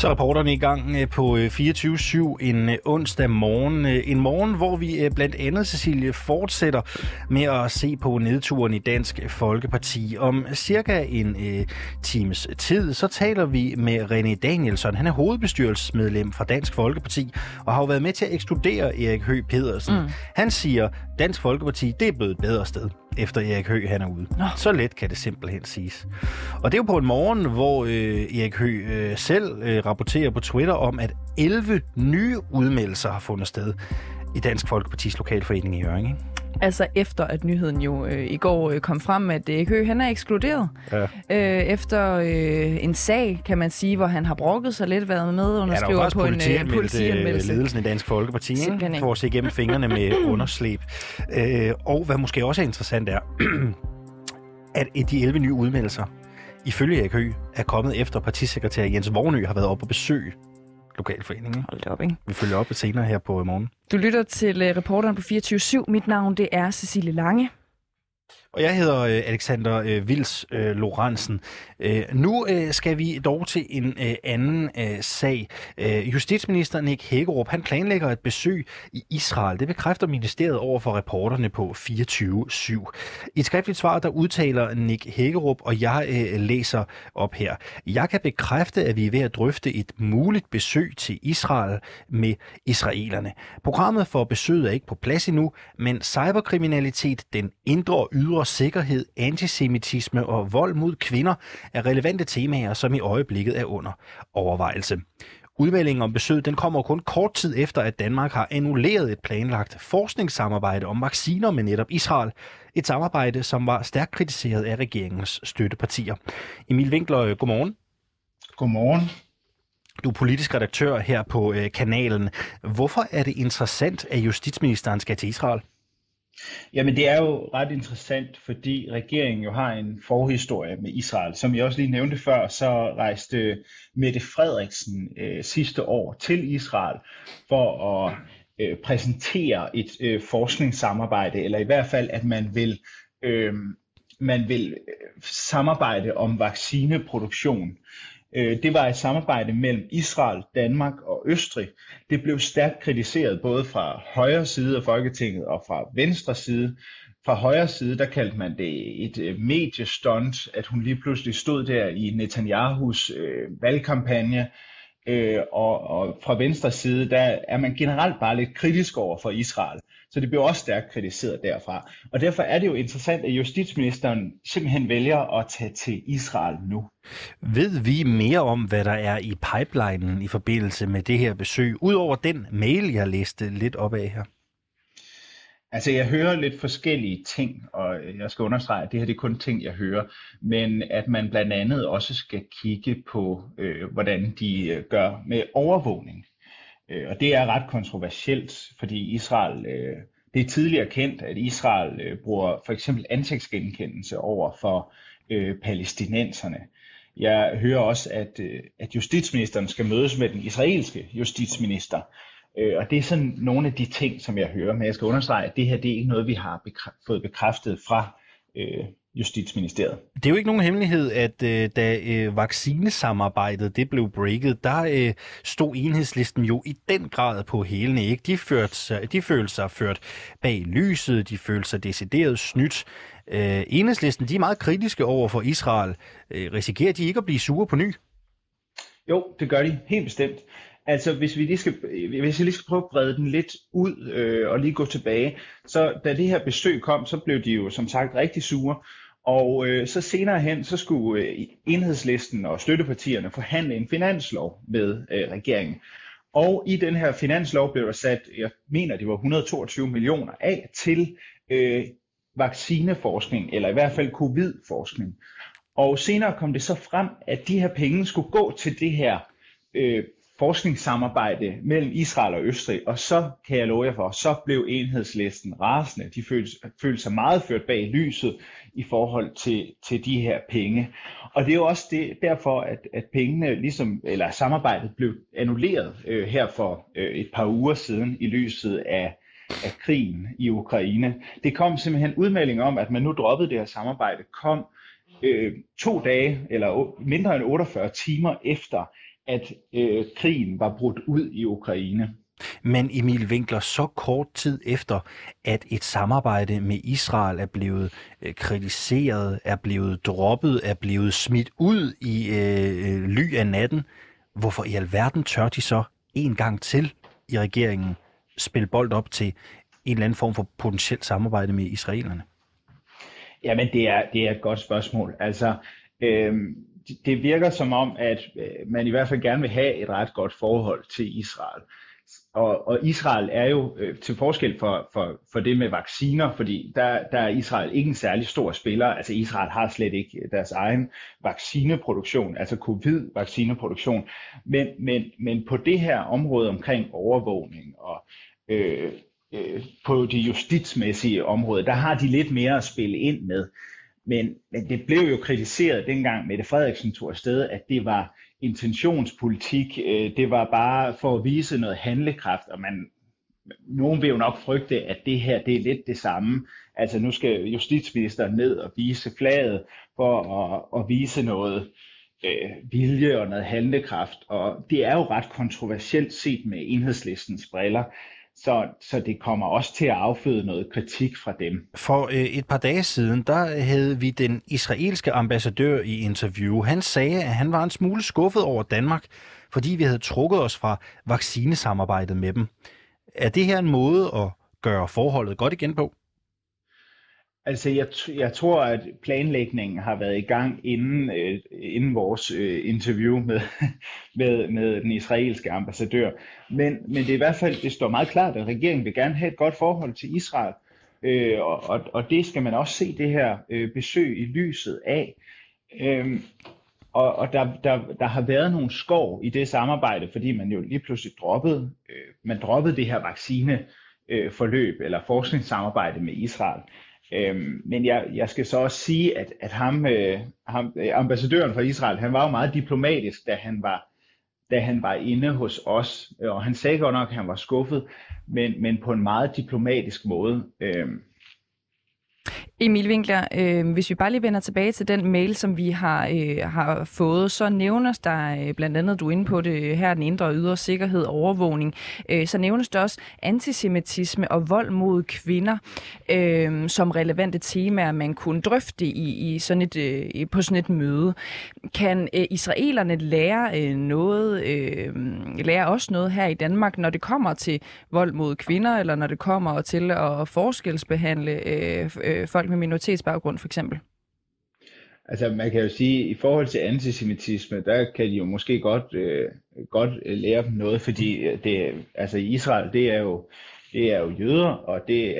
Så reporterne i gang øh, på 24-7 øh, en øh, onsdag morgen. En morgen, hvor vi blandt andet, Cecilie, fortsætter med at se på nedturen i Dansk Folkeparti. Om cirka en øh, times tid, så taler vi med René Danielsson. Han er hovedbestyrelsesmedlem fra Dansk Folkeparti, og har jo været med til at ekskludere Erik Høgh Pedersen. Mm. Han siger, Dansk Folkeparti, det er blevet et bedre sted efter Erik Høgh han er ude. Nå. Så let kan det simpelthen siges. Og det er jo på en morgen, hvor øh, Erik Høgh øh, selv øh, rapporterer på Twitter om, at 11 nye udmeldelser har fundet sted i Dansk Folkepartis lokalforening i Jørgen. Ikke? Altså efter at nyheden jo øh, i går øh, kom frem, at Erik Høgh, han er ekskluderet. Ja. Øh, efter øh, en sag, kan man sige, hvor han har brokket sig lidt, været med underskriver ja, på en øh, politianmeldelse. ledelsen i Dansk Folkeparti, ikke? for at se igennem fingrene med underslæb. Øh, og hvad måske også er interessant er, at de 11 nye udmeldelser, ifølge Erik Høgh, er kommet efter partisekretær Jens Vognø har været oppe og besøge lokalforeningen. Hold op, ikke? Vi følger op senere her på morgen. Du lytter til uh, reporteren på 24 Mit navn det er Cecilie Lange. Og jeg hedder øh, Alexander øh, Vils øh, Lorentzen. Øh, nu øh, skal vi dog til en øh, anden øh, sag. Øh, justitsminister Nick Hækkerup han planlægger et besøg i Israel. Det bekræfter ministeriet over for reporterne på 24-7. I et skriftligt svar, der udtaler Nick Hækkerup, og jeg øh, læser op her. Jeg kan bekræfte, at vi er ved at drøfte et muligt besøg til Israel med israelerne. Programmet for besøget er ikke på plads endnu, men cyberkriminalitet, den indre og ydre ydre sikkerhed, antisemitisme og vold mod kvinder er relevante temaer, som i øjeblikket er under overvejelse. Udmeldingen om besøg den kommer kun kort tid efter, at Danmark har annulleret et planlagt forskningssamarbejde om vacciner med netop Israel. Et samarbejde, som var stærkt kritiseret af regeringens støttepartier. Emil Winkler, godmorgen. Godmorgen. Du er politisk redaktør her på øh, kanalen. Hvorfor er det interessant, at justitsministeren skal til Israel? Jamen det er jo ret interessant, fordi regeringen jo har en forhistorie med Israel. Som jeg også lige nævnte før, så rejste Mette Frederiksen øh, sidste år til Israel for at øh, præsentere et øh, forskningssamarbejde, eller i hvert fald at man vil, øh, man vil øh, samarbejde om vaccineproduktion. Øh, det var et samarbejde mellem Israel, Danmark og Østrig. Det blev stærkt kritiseret både fra højre side af Folketinget og fra venstre side. Fra højre side, der kaldte man det et øh, mediestunt, at hun lige pludselig stod der i Netanyahus øh, valgkampagne. Øh, og, og fra venstre side, der er man generelt bare lidt kritisk over for Israel. Så det bliver også stærkt kritiseret derfra. Og derfor er det jo interessant, at justitsministeren simpelthen vælger at tage til Israel nu. Ved vi mere om, hvad der er i pipelinen i forbindelse med det her besøg, udover den mail, jeg læste lidt op af her? Altså, jeg hører lidt forskellige ting, og øh, jeg skal understrege, at det her det er kun ting, jeg hører, men at man blandt andet også skal kigge på, øh, hvordan de øh, gør med overvågning. Øh, og det er ret kontroversielt, fordi Israel, øh, det er tidligere kendt, at Israel øh, bruger for eksempel ansigtsgenkendelse over for øh, palæstinenserne. Jeg hører også, at, øh, at justitsministeren skal mødes med den israelske justitsminister. Øh, og det er sådan nogle af de ting, som jeg hører, men jeg skal understrege, at det her det er ikke noget, vi har bekræ- fået bekræftet fra øh, Justitsministeriet. Det er jo ikke nogen hemmelighed, at øh, da øh, vaccinesamarbejdet det blev breaket, der øh, stod enhedslisten jo i den grad på hælene. Ikke? De, førte sig, de følte sig ført bag lyset, de følte sig decideret snydt. Øh, enhedslisten de er meget kritiske over for Israel. Øh, risikerer de ikke at blive sure på ny? Jo, det gør de helt bestemt. Altså, hvis vi lige skal, hvis jeg lige skal prøve at brede den lidt ud øh, og lige gå tilbage, så da det her besøg kom, så blev de jo som sagt rigtig sure, og øh, så senere hen, så skulle øh, enhedslisten og støttepartierne forhandle en finanslov med øh, regeringen. Og i den her finanslov blev der sat, jeg mener det var 122 millioner af til øh, vaccineforskning, eller i hvert fald covid-forskning. Og senere kom det så frem, at de her penge skulle gå til det her øh, forskningssamarbejde mellem Israel og Østrig, og så kan jeg love jer for, så blev enhedslisten rasende. De følte, følte sig meget ført bag lyset i forhold til, til de her penge. Og det er jo også det, derfor, at, at pengene, ligesom, eller samarbejdet blev annulleret øh, her for øh, et par uger siden i lyset af, af krigen i Ukraine. Det kom simpelthen udmelding om, at man nu droppede det her samarbejde, kom øh, to dage eller mindre end 48 timer efter, at øh, krigen var brudt ud i Ukraine. Men Emil Winkler, så kort tid efter, at et samarbejde med Israel er blevet øh, kritiseret, er blevet droppet, er blevet smidt ud i øh, ly af natten, hvorfor i alverden tør de så en gang til i regeringen spille bold op til en eller anden form for potentielt samarbejde med israelerne? Jamen, det er, det er et godt spørgsmål. Altså, øh, det virker som om, at øh, man i hvert fald gerne vil have et ret godt forhold til Israel. Og, og Israel er jo øh, til forskel for, for, for det med vacciner, fordi der, der er Israel ikke en særlig stor spiller. Altså Israel har slet ikke deres egen vaccineproduktion, altså covid-vaccineproduktion. Men, men, men på det her område omkring overvågning og øh, øh, på det justitsmæssige område, der har de lidt mere at spille ind med. Men, men det blev jo kritiseret dengang Mette Frederiksen tog afsted, at det var intentionspolitik. Øh, det var bare for at vise noget handlekraft, og man, nogen vil jo nok frygte, at det her det er lidt det samme. Altså nu skal justitsministeren ned og vise flaget for at, at vise noget øh, vilje og noget handlekraft. Og det er jo ret kontroversielt set med enhedslistens briller. Så, så det kommer også til at afføde noget kritik fra dem. For øh, et par dage siden, der havde vi den israelske ambassadør i interview. Han sagde, at han var en smule skuffet over Danmark, fordi vi havde trukket os fra vaccinesamarbejdet med dem. Er det her en måde at gøre forholdet godt igen på? Altså, jeg, jeg tror, at planlægningen har været i gang inden, øh, inden vores øh, interview med, med, med den israelske ambassadør. Men, men det er i hvert fald, det står meget klart, at regeringen vil gerne have et godt forhold til Israel. Øh, og, og, og det skal man også se det her øh, besøg i lyset af. Øh, og, og der, der, der har været nogle skov i det samarbejde, fordi man jo lige pludselig droppede, øh, man droppede det her vaccineforløb øh, forløb, eller forskningssamarbejde med Israel. Øhm, men jeg, jeg skal så også sige, at, at ham, øh, ham, øh, ambassadøren fra Israel, han var jo meget diplomatisk, da han var, da han var inde hos os. Øh, og han sagde godt nok, at han var skuffet, men, men på en meget diplomatisk måde. Øhm, Emil Winkler, øh, hvis vi bare lige vender tilbage til den mail, som vi har, øh, har fået, så nævnes der øh, blandt andet, du er inde på det her, den indre og ydre sikkerhed og overvågning, øh, så nævnes der også antisemitisme og vold mod kvinder øh, som relevante temaer, man kunne drøfte i, i sådan et, øh, på sådan et møde. Kan øh, israelerne lære øh, noget, øh, lære også noget her i Danmark, når det kommer til vold mod kvinder, eller når det kommer til at forskelsbehandle øh, øh, folk med minoritetsbaggrund for eksempel? Altså man kan jo sige, at i forhold til antisemitisme, der kan de jo måske godt, øh, godt øh, lære dem noget, fordi øh, det, altså Israel, det er jo, det er jo jøder, og det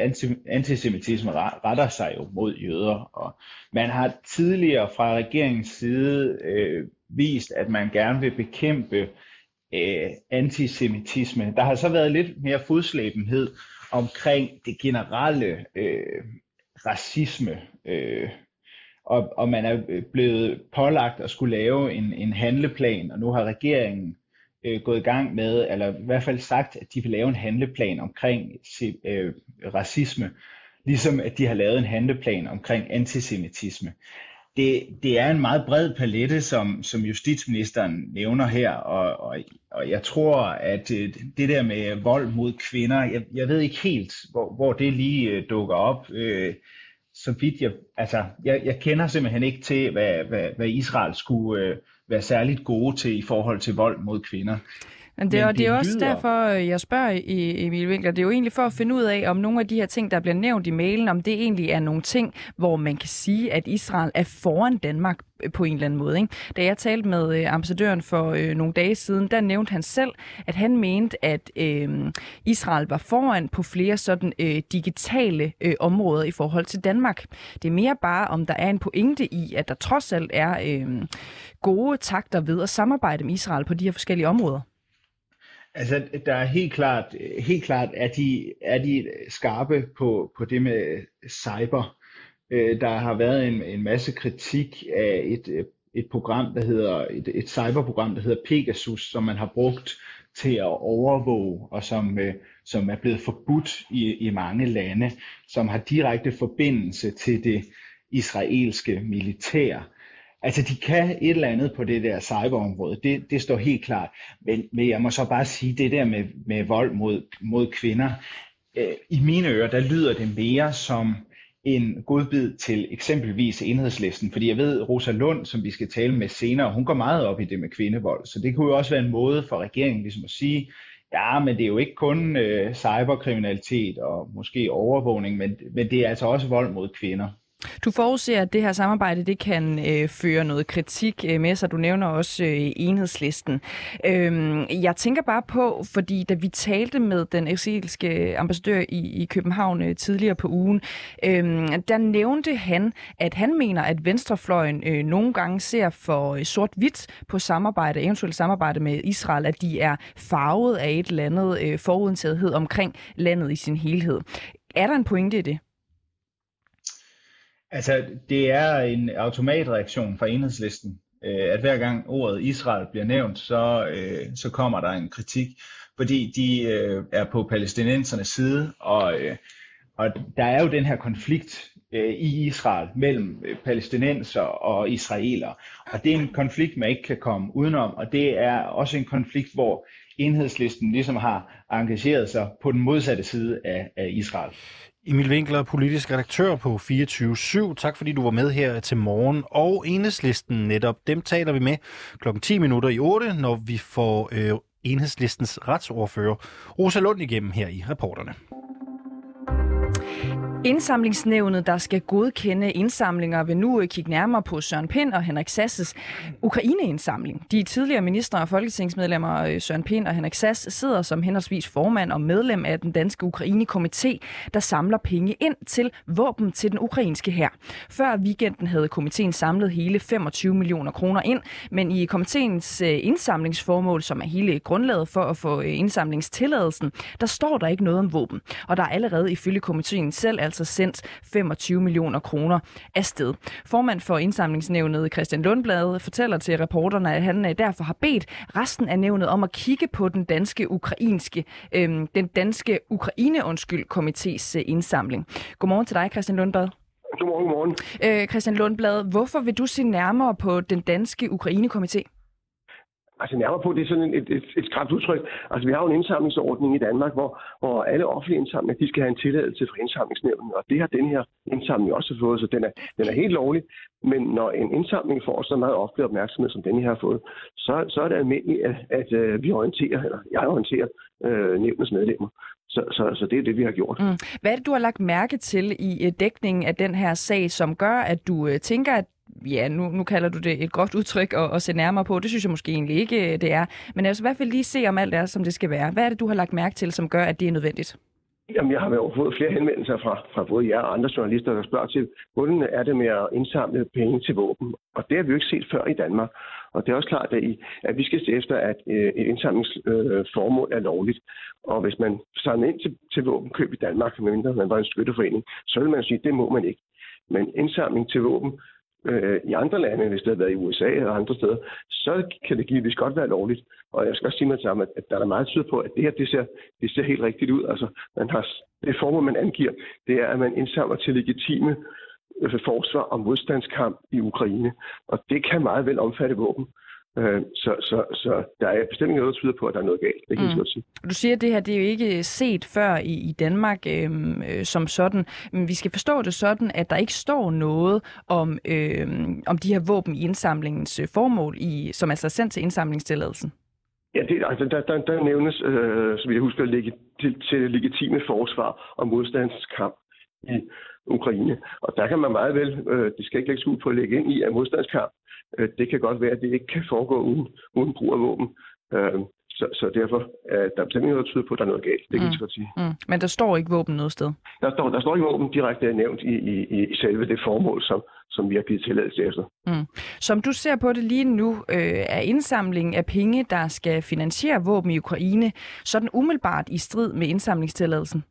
antisemitisme retter sig jo mod jøder. Og man har tidligere fra regeringens side øh, vist, at man gerne vil bekæmpe øh, antisemitisme. Der har så været lidt mere fodslæbenhed omkring det generelle øh, racisme. Øh, og, og man er øh, blevet pålagt at skulle lave en, en handleplan, og nu har regeringen øh, gået i gang med, eller i hvert fald sagt, at de vil lave en handleplan omkring øh, racisme, ligesom at de har lavet en handleplan omkring antisemitisme. Det, det er en meget bred palette, som, som justitsministeren nævner her, og, og, og jeg tror, at øh, det der med vold mod kvinder, jeg, jeg ved ikke helt, hvor, hvor det lige uh, dukker op. Uh, så vidt jeg, altså, jeg, jeg kender simpelthen ikke til, hvad, hvad, hvad Israel skulle uh, være særligt gode til i forhold til vold mod kvinder. Men det, Men det, det er også lyder... derfor, jeg spørger i Emil Winkler. Det er jo egentlig for at finde ud af, om nogle af de her ting, der bliver nævnt i mailen, om det egentlig er nogle ting, hvor man kan sige, at Israel er foran Danmark på en eller anden måde. Ikke? Da jeg talte med øh, ambassadøren for øh, nogle dage siden, der nævnte han selv, at han mente, at øh, Israel var foran på flere sådan øh, digitale øh, områder i forhold til Danmark. Det er mere bare, om der er en pointe i, at der trods alt er øh, gode takter ved at samarbejde med Israel på de her forskellige områder. Altså, der er helt klart, helt klart er de, er de skarpe på, på det med cyber. Øh, der har været en, en masse kritik af et, et program, der hedder, et, et cyberprogram, der hedder Pegasus, som man har brugt til at overvåge, og som, øh, som er blevet forbudt i, i mange lande, som har direkte forbindelse til det israelske militær. Altså, de kan et eller andet på det der cyberområde, det, det står helt klart. Men, men jeg må så bare sige, det der med, med vold mod, mod kvinder, øh, i mine ører, der lyder det mere som en godbid til eksempelvis enhedslisten, fordi jeg ved, Rosa Lund, som vi skal tale med senere, hun går meget op i det med kvindevold, så det kunne jo også være en måde for regeringen ligesom at sige, ja, men det er jo ikke kun øh, cyberkriminalitet og måske overvågning, men, men det er altså også vold mod kvinder. Du forudser, at det her samarbejde det kan øh, føre noget kritik øh, med sig. Du nævner også øh, enhedslisten. Øhm, jeg tænker bare på, fordi da vi talte med den israelske ambassadør i, i København øh, tidligere på ugen, øh, der nævnte han, at han mener, at venstrefløjen øh, nogle gange ser for øh, sort-hvidt på samarbejde, eventuelt samarbejde med Israel, at de er farvet af et eller andet øh, forudindtagethed omkring landet i sin helhed. Er der en pointe i det? Altså, det er en automatreaktion fra enhedslisten, øh, at hver gang ordet Israel bliver nævnt, så, øh, så kommer der en kritik, fordi de øh, er på palæstinensernes side, og, øh, og der er jo den her konflikt øh, i Israel mellem øh, palæstinenser og israeler, og det er en konflikt, man ikke kan komme udenom, og det er også en konflikt, hvor enhedslisten ligesom har engageret sig på den modsatte side af, af Israel. Emil Winkler, politisk redaktør på 24-7. Tak fordi du var med her til morgen. Og enhedslisten netop, dem taler vi med klokken 10 minutter i 8, når vi får øh, enhedslistens retsordfører Rosa Lund igennem her i reporterne. Indsamlingsnævnet, der skal godkende indsamlinger, vil nu øh, kigge nærmere på Søren Pind og Henrik Sasses Ukraine-indsamling. De tidligere ministre og folketingsmedlemmer øh, Søren Pind og Henrik Sass sidder som henholdsvis formand og medlem af den danske Ukraine-komité, der samler penge ind til våben til den ukrainske hær. Før weekenden havde komiteen samlet hele 25 millioner kroner ind, men i komiteens øh, indsamlingsformål, som er hele grundlaget for at få indsamlingstilladelsen, der står der ikke noget om våben. Og der er allerede ifølge komiteen selv altså sendt 25 millioner kroner afsted. Formand for indsamlingsnævnet Christian Lundblad fortæller til reporterne, at han øh, derfor har bedt resten af nævnet om at kigge på den danske ukrainske, øh, den danske Ukraine undskyld komités øh, indsamling. Godmorgen til dig, Christian Lundblad. Godmorgen, godmorgen. Øh, Christian Lundblad, hvorfor vil du se nærmere på den danske Ukraine-komité? Altså nærmere på, det er sådan et, et, et skrabt udtryk. Altså vi har jo en indsamlingsordning i Danmark, hvor, hvor alle offentlige indsamlinger, de skal have en tilladelse fra indsamlingsnævnet, og det har den her indsamling også fået, så den er, den er helt lovlig. Men når en indsamling får så meget offentlig opmærksomhed, som den her har fået, så, så er det almindeligt, at, at, at vi orienterer, eller jeg orienterer øh, nævnets medlemmer. Så, så, så det er det, vi har gjort. Mm. Hvad er det, du har lagt mærke til i øh, dækningen af den her sag, som gør, at du øh, tænker, at ja, nu, nu kalder du det et godt udtryk at, at se nærmere på. Det synes jeg måske egentlig ikke, det er. Men altså i hvert fald lige se, om alt er, som det skal være. Hvad er det, du har lagt mærke til, som gør, at det er nødvendigt? Jamen, jeg har jo fået flere henvendelser fra, fra både jer og andre journalister, der spørger til, hvordan er det med at indsamle penge til våben? Og det har vi jo ikke set før i Danmark. Og det er også klart, at, I, at vi skal se efter, at øh, et indsamlingsformål øh, er lovligt. Og hvis man samler ind til, til våbenkøb i Danmark, medmindre man var en skytteforening, så vil man sige, at det må man ikke. Men indsamling til våben øh, i andre lande, hvis det havde været i USA eller andre steder, så kan det givetvis godt være lovligt. Og jeg skal også sige med sammen, at, at der er meget tyder på, at det her det ser, det ser helt rigtigt ud. Altså, man har, det formål, man angiver, det er, at man indsamler til legitime forsvar og modstandskamp i Ukraine. Og det kan meget vel omfatte våben. Øh, så, så, så der er bestemt noget, der tyder på, at der er noget galt. Det kan mm. jeg sige. Du siger, at det her det er jo ikke set før i, i Danmark øhm, øh, som sådan. Men vi skal forstå det sådan, at der ikke står noget om, øh, om de her våben i indsamlingens øh, formål, i, som altså er sendt til indsamlingstilladelsen. Ja, det, altså, der, der, der nævnes, øh, som jeg husker, legi, til, til legitime forsvar og modstandskamp i Ukraine. Og der kan man meget vel, øh, det skal ikke lægge ud på at lægge ind i, at modstandskamp Øh, det kan godt være, at det ikke kan foregå uden, uden brug af våben. Øh, så, så derfor er der bestemt noget, der tyder på, at der er noget galt. Det kan mm. jeg godt sige. Mm. Men der står ikke våben noget sted? Der står, der står ikke våben direkte nævnt i, i, i selve det formål, som, som vi har givet tilladelse efter. Mm. Som du ser på det lige nu, øh, er indsamlingen af penge, der skal finansiere våben i Ukraine, sådan umiddelbart i strid med indsamlingstilladelsen?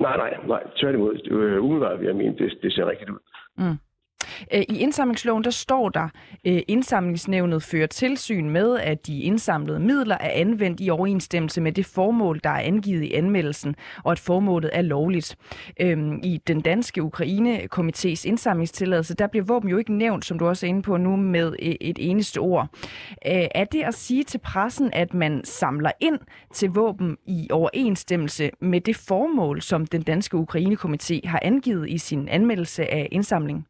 Nej, nej, nej. Tværtimod. Øh, umiddelbart vil jeg mene, det, det ser rigtigt ud. Mm. Øh, I indsamlingsloven der står der, øh, indsamlingsnævnet fører tilsyn med, at de indsamlede midler er anvendt i overensstemmelse med det formål, der er angivet i anmeldelsen, og at formålet er lovligt. Øh, I den danske Ukraine-komités indsamlingstilladelse, der bliver våben jo ikke nævnt, som du også er inde på nu, med e, et eneste ord. Er det at sige til pressen, at man samler ind til våben i overensstemmelse med det formål, som den danske Ukraine-komité har angivet i sin anmeldelse af indsamling?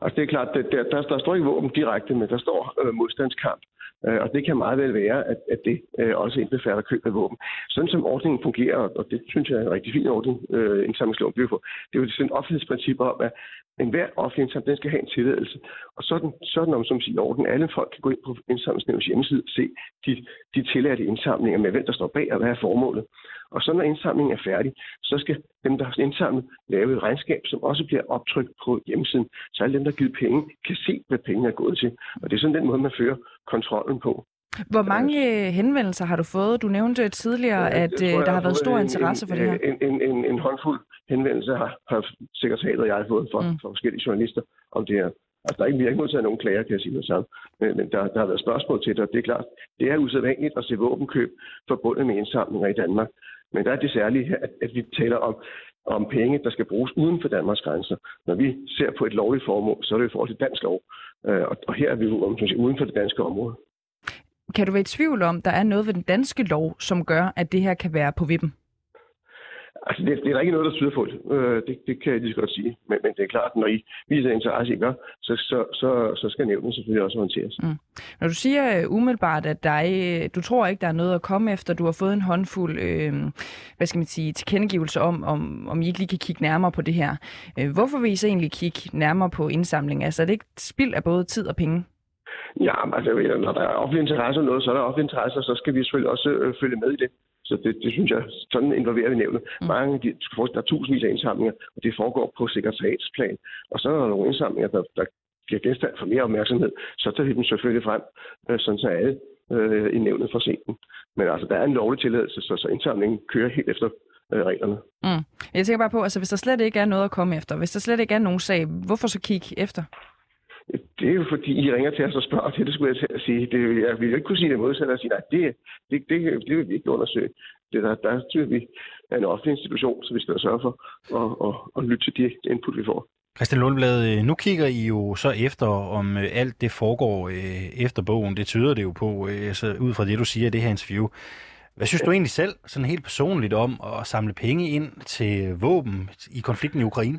Altså det er klart, at der, der, der står ikke våben direkte, men der står øh, modstandskamp. Øh, og det kan meget vel være, at, at det øh, også indbefatter køb af våben. Sådan som ordningen fungerer, og det synes jeg er en rigtig fin ordning, øh, indsamlingsloven bygger på, det er jo sådan et offentlighedsprincip om, at enhver offentlig indsamling, den skal have en tilladelse. Og sådan, sådan om som siger orden, alle folk kan gå ind på indsamlingsnævnets hjemmeside og se de, de tilladte indsamlinger med, hvem der står bag og hvad er formålet. Og så når indsamlingen er færdig, så skal dem, der har indsamlet, lave et regnskab, som også bliver optrykt på hjemmesiden, så alle dem, der har givet penge, kan se, hvad pengene er gået til. Og det er sådan den måde, man fører kontrollen på. Hvor mange øh, henvendelser har du fået? Du nævnte tidligere, ja, at tror, øh, der har været stor interesse en, for det her. En, en, en, en håndfuld henvendelser har, har sekretariatet og jeg fået fra, mm. fra forskellige journalister om det her. Altså, der er ikke, vi har ikke modtaget nogen klager, kan jeg sige det samme. Men, men der, der har været spørgsmål til det, og det er klart, det er usædvanligt at se våbenkøb forbundet med indsamlinger i Danmark. Men der er det særlige her, at, at vi taler om, om penge, der skal bruges uden for Danmarks grænser. Når vi ser på et lovligt formål, så er det i forhold til dansk lov. Øh, og, og her er vi om, uden for det danske område. Kan du være i tvivl om, der er noget ved den danske lov, som gør, at det her kan være på vippen? Altså, det, det er der ikke noget, der tyder på det. Øh, det. Det kan jeg lige så godt sige. Men, men det er klart, når I viser interesse, I gør, så, så, så, så skal nævnet selvfølgelig også håndteres. Mm. Når du siger uh, umiddelbart, at der er, du tror ikke, der er noget at komme efter, du har fået en håndfuld øh, hvad skal man sige, tilkendegivelse om, om, om I ikke lige kan kigge nærmere på det her. Øh, hvorfor vil I så egentlig kigge nærmere på indsamling? Altså, er det ikke spild af både tid og penge? Ja, altså, når der er offentlig interesse om noget, så er der offentlig interesse, og så skal vi selvfølgelig også øh, følge med i det. Så det, det synes jeg, sådan involverer vi nævnet. Mm. Mange de, der er tusindvis af indsamlinger, og det foregår på sekretariatsplan. Og så er der nogle indsamlinger, der, der giver genstand for mere opmærksomhed, så tager vi dem selvfølgelig frem, øh, sådan så alle øh, i nævnet får set dem. Men altså, der er en lovlig tilladelse, så, så indsamlingen kører helt efter øh, reglerne. Mm. Jeg tænker bare på, altså hvis der slet ikke er noget at komme efter, hvis der slet ikke er nogen sag, hvorfor så kigge efter? Det er jo fordi, I ringer til os og spørger til det, skulle jeg til at sige. Det, jeg vil ikke kunne sige det modsatte og sige, nej, det, det, det, det vil vi ikke undersøge. Det der, der synes vi er en offentlig institution, så vi skal sørge for at, at, at, at lytte til de input, vi får. Christian Lundblad, øh, nu kigger I jo så efter, om øh, alt det foregår øh, efter bogen. Det tyder det jo på, så ud fra det, du siger i det her interview. Hvad synes du egentlig selv, sådan helt personligt, om at samle penge ind til våben i konflikten i Ukraine?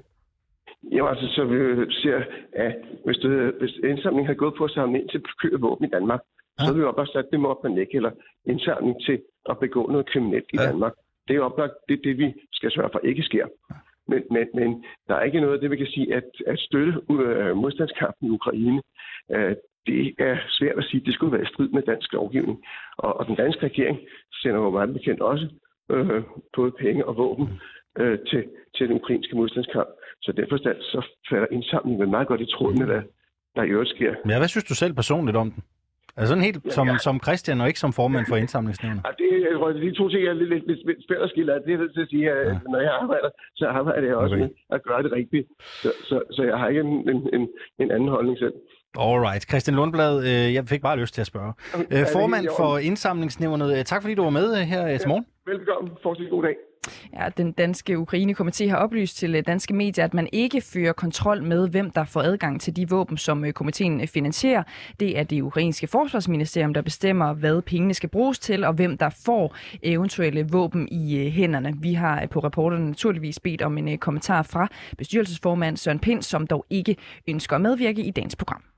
Jo, altså, så vi ser, at hvis, det, hvis indsamling har gået på at samle ind til køb våben i Danmark, ja. så har vi jo bare sat dem op på næk, eller indsamling til at begå noget kriminelt i ja. Danmark. Det er oplagt, det er det, vi skal sørge for ikke sker. Men, men, men der er ikke noget af det, vi kan sige, at, at støtte uh, modstandskampen i Ukraine, uh, det er svært at sige, det skulle være i strid med dansk lovgivning. Og, og den danske regering sender jo meget bekendt også uh, både penge og våben uh, til, til den ukrainske modstandskamp. Så derfor så falder indsamlingen meget godt i tråd med, hvad der i øvrigt sker. Men hvad synes du selv personligt om den? Altså sådan helt ja, som, ja. som Christian og ikke som formand for indsamlingsnævnet? Ja, det, jeg tror, de to ting er lidt, lidt, lidt, lidt svært at skille. Det er nødt til at sige, at ja. når jeg arbejder, så arbejder jeg også okay. med at gøre det rigtigt. Så, så, så jeg har ikke en, en, en, en anden holdning selv. Alright. Christian Lundblad, øh, jeg fik bare lyst til at spørge. Øh, formand for indsamlingsnævnet, øh, tak fordi du var med her til morgen. Ja, velkommen. Fortsæt god dag. Ja, den danske Ukraine-komité har oplyst til øh, danske medier, at man ikke fører kontrol med, hvem der får adgang til de våben, som øh, komiteen øh, finansierer. Det er det ukrainske forsvarsministerium, der bestemmer, hvad pengene skal bruges til, og hvem der får eventuelle våben i hænderne. Vi har på reporterne naturligvis bedt om en kommentar fra bestyrelsesformand Søren Pind, som dog ikke ønsker at medvirke i dagens program.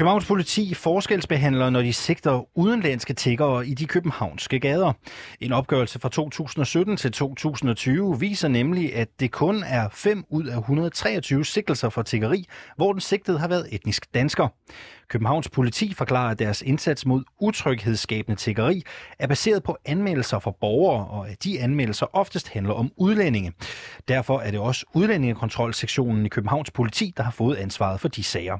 Københavns politi forskelsbehandler, når de sigter udenlandske tiggere i de københavnske gader. En opgørelse fra 2017 til 2020 viser nemlig, at det kun er 5 ud af 123 sigtelser for tiggeri, hvor den sigtede har været etnisk dansker. Københavns politi forklarer, at deres indsats mod utryghedsskabende tiggeri er baseret på anmeldelser fra borgere, og at de anmeldelser oftest handler om udlændinge. Derfor er det også udlændingekontrolsektionen i Københavns politi, der har fået ansvaret for de sager.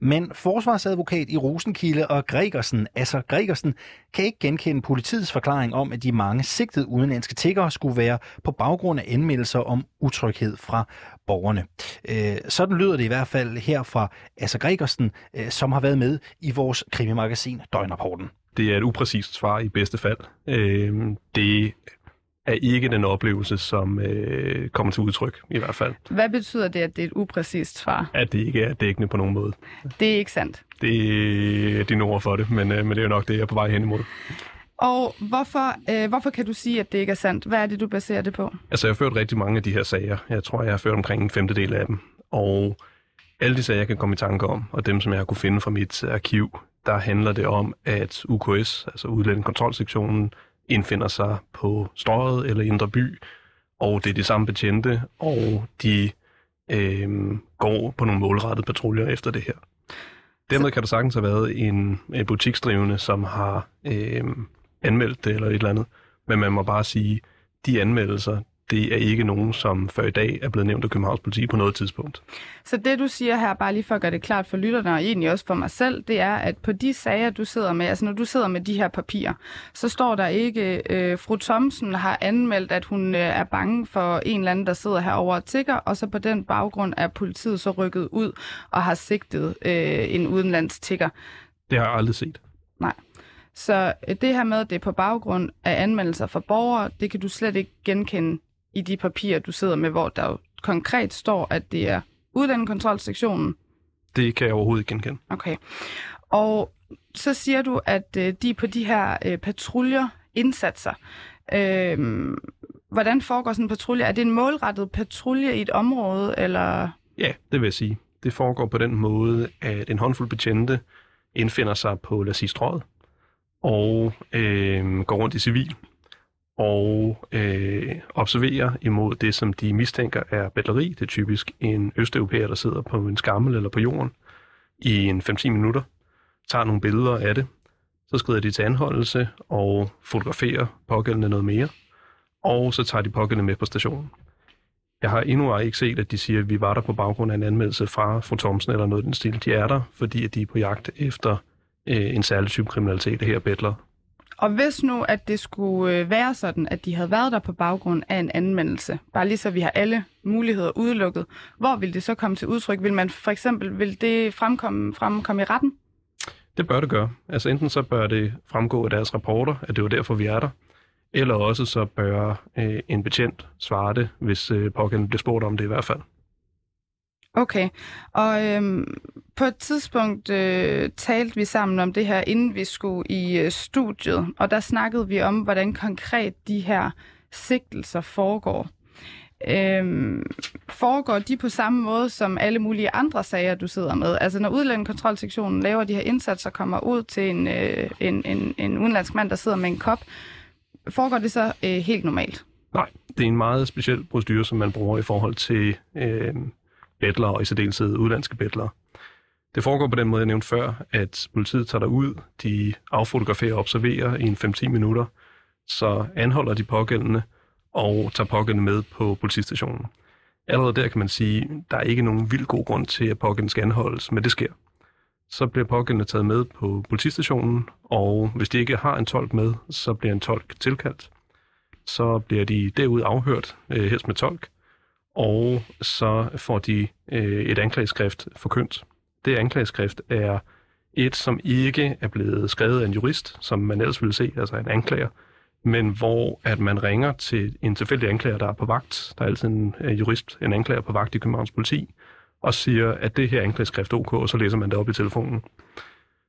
Men forsvarsadvokat i Rosenkilde og Gregersen, altså Gregersen, kan ikke genkende politiets forklaring om, at de mange sigtede udenlandske tiggere skulle være på baggrund af anmeldelser om utryghed fra borgerne. Øh, sådan lyder det i hvert fald her fra Asser Gregersen, øh, som har været med i vores krimimagasin Døgnrapporten. Det er et upræcist svar i bedste fald. Øh, det er ikke den oplevelse, som øh, kommer til udtryk, i hvert fald. Hvad betyder det, at det er et upræcist svar? At det ikke er dækkende på nogen måde. Det er ikke sandt. Det er dine ord for det, men, øh, men det er jo nok det, jeg er på vej hen imod. Og hvorfor, øh, hvorfor kan du sige, at det ikke er sandt? Hvad er det, du baserer det på? Altså, jeg har ført rigtig mange af de her sager. Jeg tror, jeg har ført omkring en femtedel af dem. Og alle de sager, jeg kan komme i tanke om, og dem, som jeg har kunne finde fra mit arkiv, der handler det om, at UKS, altså Udlændingekontrolsektionen, indfinder sig på strøget eller indre by, og det er de samme betjente, og de øh, går på nogle målrettede patruljer efter det her. Dermed kan der sagtens have været en, en butiksdrivende, som har øh, anmeldt det eller et eller andet, men man må bare sige, de anmeldelser, det er ikke nogen, som før i dag er blevet nævnt af Københavns politi på noget tidspunkt. Så det, du siger her, bare lige for at gøre det klart for lytterne, og egentlig også for mig selv, det er, at på de sager, du sidder med, altså når du sidder med de her papirer, så står der ikke, øh, fru Thomsen har anmeldt, at hun øh, er bange for en eller anden, der sidder herovre og tigger, og så på den baggrund er politiet så rykket ud og har sigtet øh, en udenlands tigger. Det har jeg aldrig set. Nej. Så øh, det her med, at det er på baggrund af anmeldelser fra borgere, det kan du slet ikke genkende i de papirer, du sidder med, hvor der jo konkret står, at det er udlændingekontrolsektionen? Det kan jeg overhovedet ikke genkende. Okay. Og så siger du, at øh, de på de her øh, patruljer indsatser. Øh, hvordan foregår sådan en patrulje? Er det en målrettet patrulje i et område, eller? Ja, det vil jeg sige. Det foregår på den måde, at en håndfuld betjente indfinder sig på, lad os sige, strøget, og øh, går rundt i civil og øh, observerer imod det, som de mistænker er batteri. Det er typisk en østeuropæer, der sidder på en skammel eller på jorden i en 5-10 minutter, tager nogle billeder af det, så skrider de til anholdelse og fotograferer pågældende noget mere, og så tager de pågældende med på stationen. Jeg har endnu ikke set, at de siger, at vi var der på baggrund af en anmeldelse fra fru Thomsen eller noget i den stil. De er der, fordi at de er på jagt efter øh, en særlig type kriminalitet, det her bedler. Og hvis nu, at det skulle øh, være sådan, at de havde været der på baggrund af en anmeldelse, bare lige så vi har alle muligheder udelukket, hvor vil det så komme til udtryk? Vil man for eksempel, vil det fremkomme, fremkomme i retten? Det bør det gøre. Altså enten så bør det fremgå af deres rapporter, at det var derfor, vi er der, eller også så bør øh, en betjent svare det, hvis øh, pågældende bliver spurgt om det i hvert fald. Okay, og øhm, på et tidspunkt øh, talte vi sammen om det her, inden vi skulle i øh, studiet, og der snakkede vi om, hvordan konkret de her sigtelser foregår. Øhm, foregår de på samme måde som alle mulige andre sager, du sidder med? Altså når udlændingekontrolsektionen laver de her indsatser og kommer ud til en, øh, en, en, en udenlandsk mand, der sidder med en kop, foregår det så øh, helt normalt? Nej, det er en meget speciel procedure, som man bruger i forhold til øh, bedlere, og i særdeleshed udlandske bedlere. Det foregår på den måde, jeg nævnte før, at politiet tager ud, de affotograferer og observerer i en 5-10 minutter, så anholder de pågældende og tager pågældende med på politistationen. Allerede der kan man sige, at der er ikke nogen vild god grund til, at pågældende skal anholdes, men det sker. Så bliver pågældende taget med på politistationen, og hvis de ikke har en tolk med, så bliver en tolk tilkaldt. Så bliver de derud afhørt, øh, helst med tolk, og så får de øh, et anklageskrift forkyndt. Det anklageskrift er et, som ikke er blevet skrevet af en jurist, som man ellers ville se, altså en anklager, men hvor at man ringer til en tilfældig anklager, der er på vagt, der er altid en øh, jurist, en anklager på vagt i Københavns politi, og siger, at det her anklageskrift er ok, og så læser man det op i telefonen.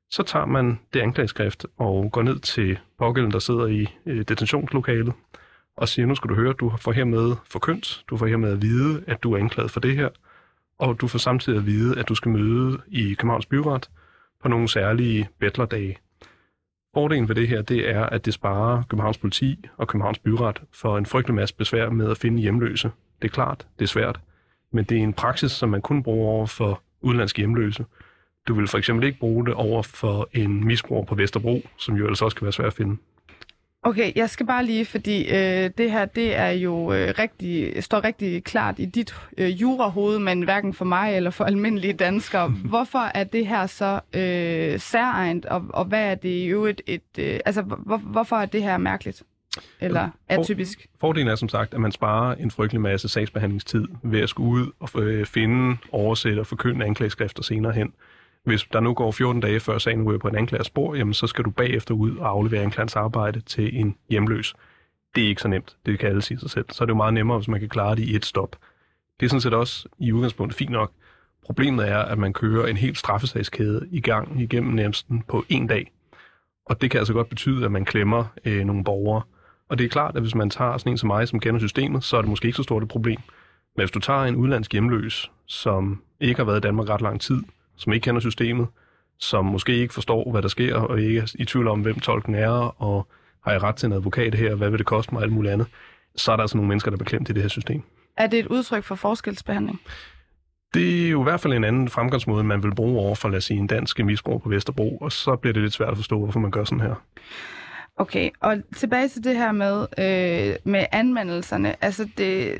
Så tager man det anklageskrift og går ned til pågælden, der sidder i øh, detentionslokalet, og siger, nu skal du høre, du får hermed forkyndt, du får hermed at vide, at du er anklaget for det her, og du får samtidig at vide, at du skal møde i Københavns Byret på nogle særlige bettlerdage. Fordelen ved det her, det er, at det sparer Københavns politi og Københavns Byret for en frygtelig masse besvær med at finde hjemløse. Det er klart, det er svært, men det er en praksis, som man kun bruger over for udenlandske hjemløse. Du vil for eksempel ikke bruge det over for en misbruger på Vesterbro, som jo ellers også kan være svært at finde. Okay, jeg skal bare lige, fordi øh, det her, det er jo øh, rigtig, står rigtig klart i dit øh, jurahoved, men hverken for mig eller for almindelige danskere. Hvorfor er det her så øh, særegent, og, og hvad er det i øvrigt et, øh, altså hvor, hvorfor er det her mærkeligt? eller atypisk? Fordelen er som sagt, at man sparer en frygtelig masse sagsbehandlingstid ved at skulle ud og øh, finde, oversætte og forkynde anklageskrifter senere hen. Hvis der nu går 14 dage før sagen ryger på en anklagers spor, jamen så skal du bagefter ud og aflevere anklagerens arbejde til en hjemløs. Det er ikke så nemt, det kan alle sige sig selv. Så er det jo meget nemmere, hvis man kan klare det i et stop. Det er sådan set også i udgangspunktet fint nok. Problemet er, at man kører en helt straffesagskæde i gang igennem næsten på en dag. Og det kan altså godt betyde, at man klemmer øh, nogle borgere. Og det er klart, at hvis man tager sådan en som mig, som kender systemet, så er det måske ikke så stort et problem. Men hvis du tager en udlandsk hjemløs, som ikke har været i Danmark ret lang tid, som ikke kender systemet, som måske ikke forstår, hvad der sker, og ikke er i tvivl om, hvem tolken er, og har jeg ret til en advokat her, hvad vil det koste mig, og alt muligt andet, så er der altså nogle mennesker, der er beklemt i det her system. Er det et udtryk for forskelsbehandling? Det er jo i hvert fald en anden fremgangsmåde, man vil bruge over for, lad os sige, en dansk misbrug på Vesterbro, og så bliver det lidt svært at forstå, hvorfor man gør sådan her. Okay, og tilbage til det her med, øh, med anmeldelserne. Altså, det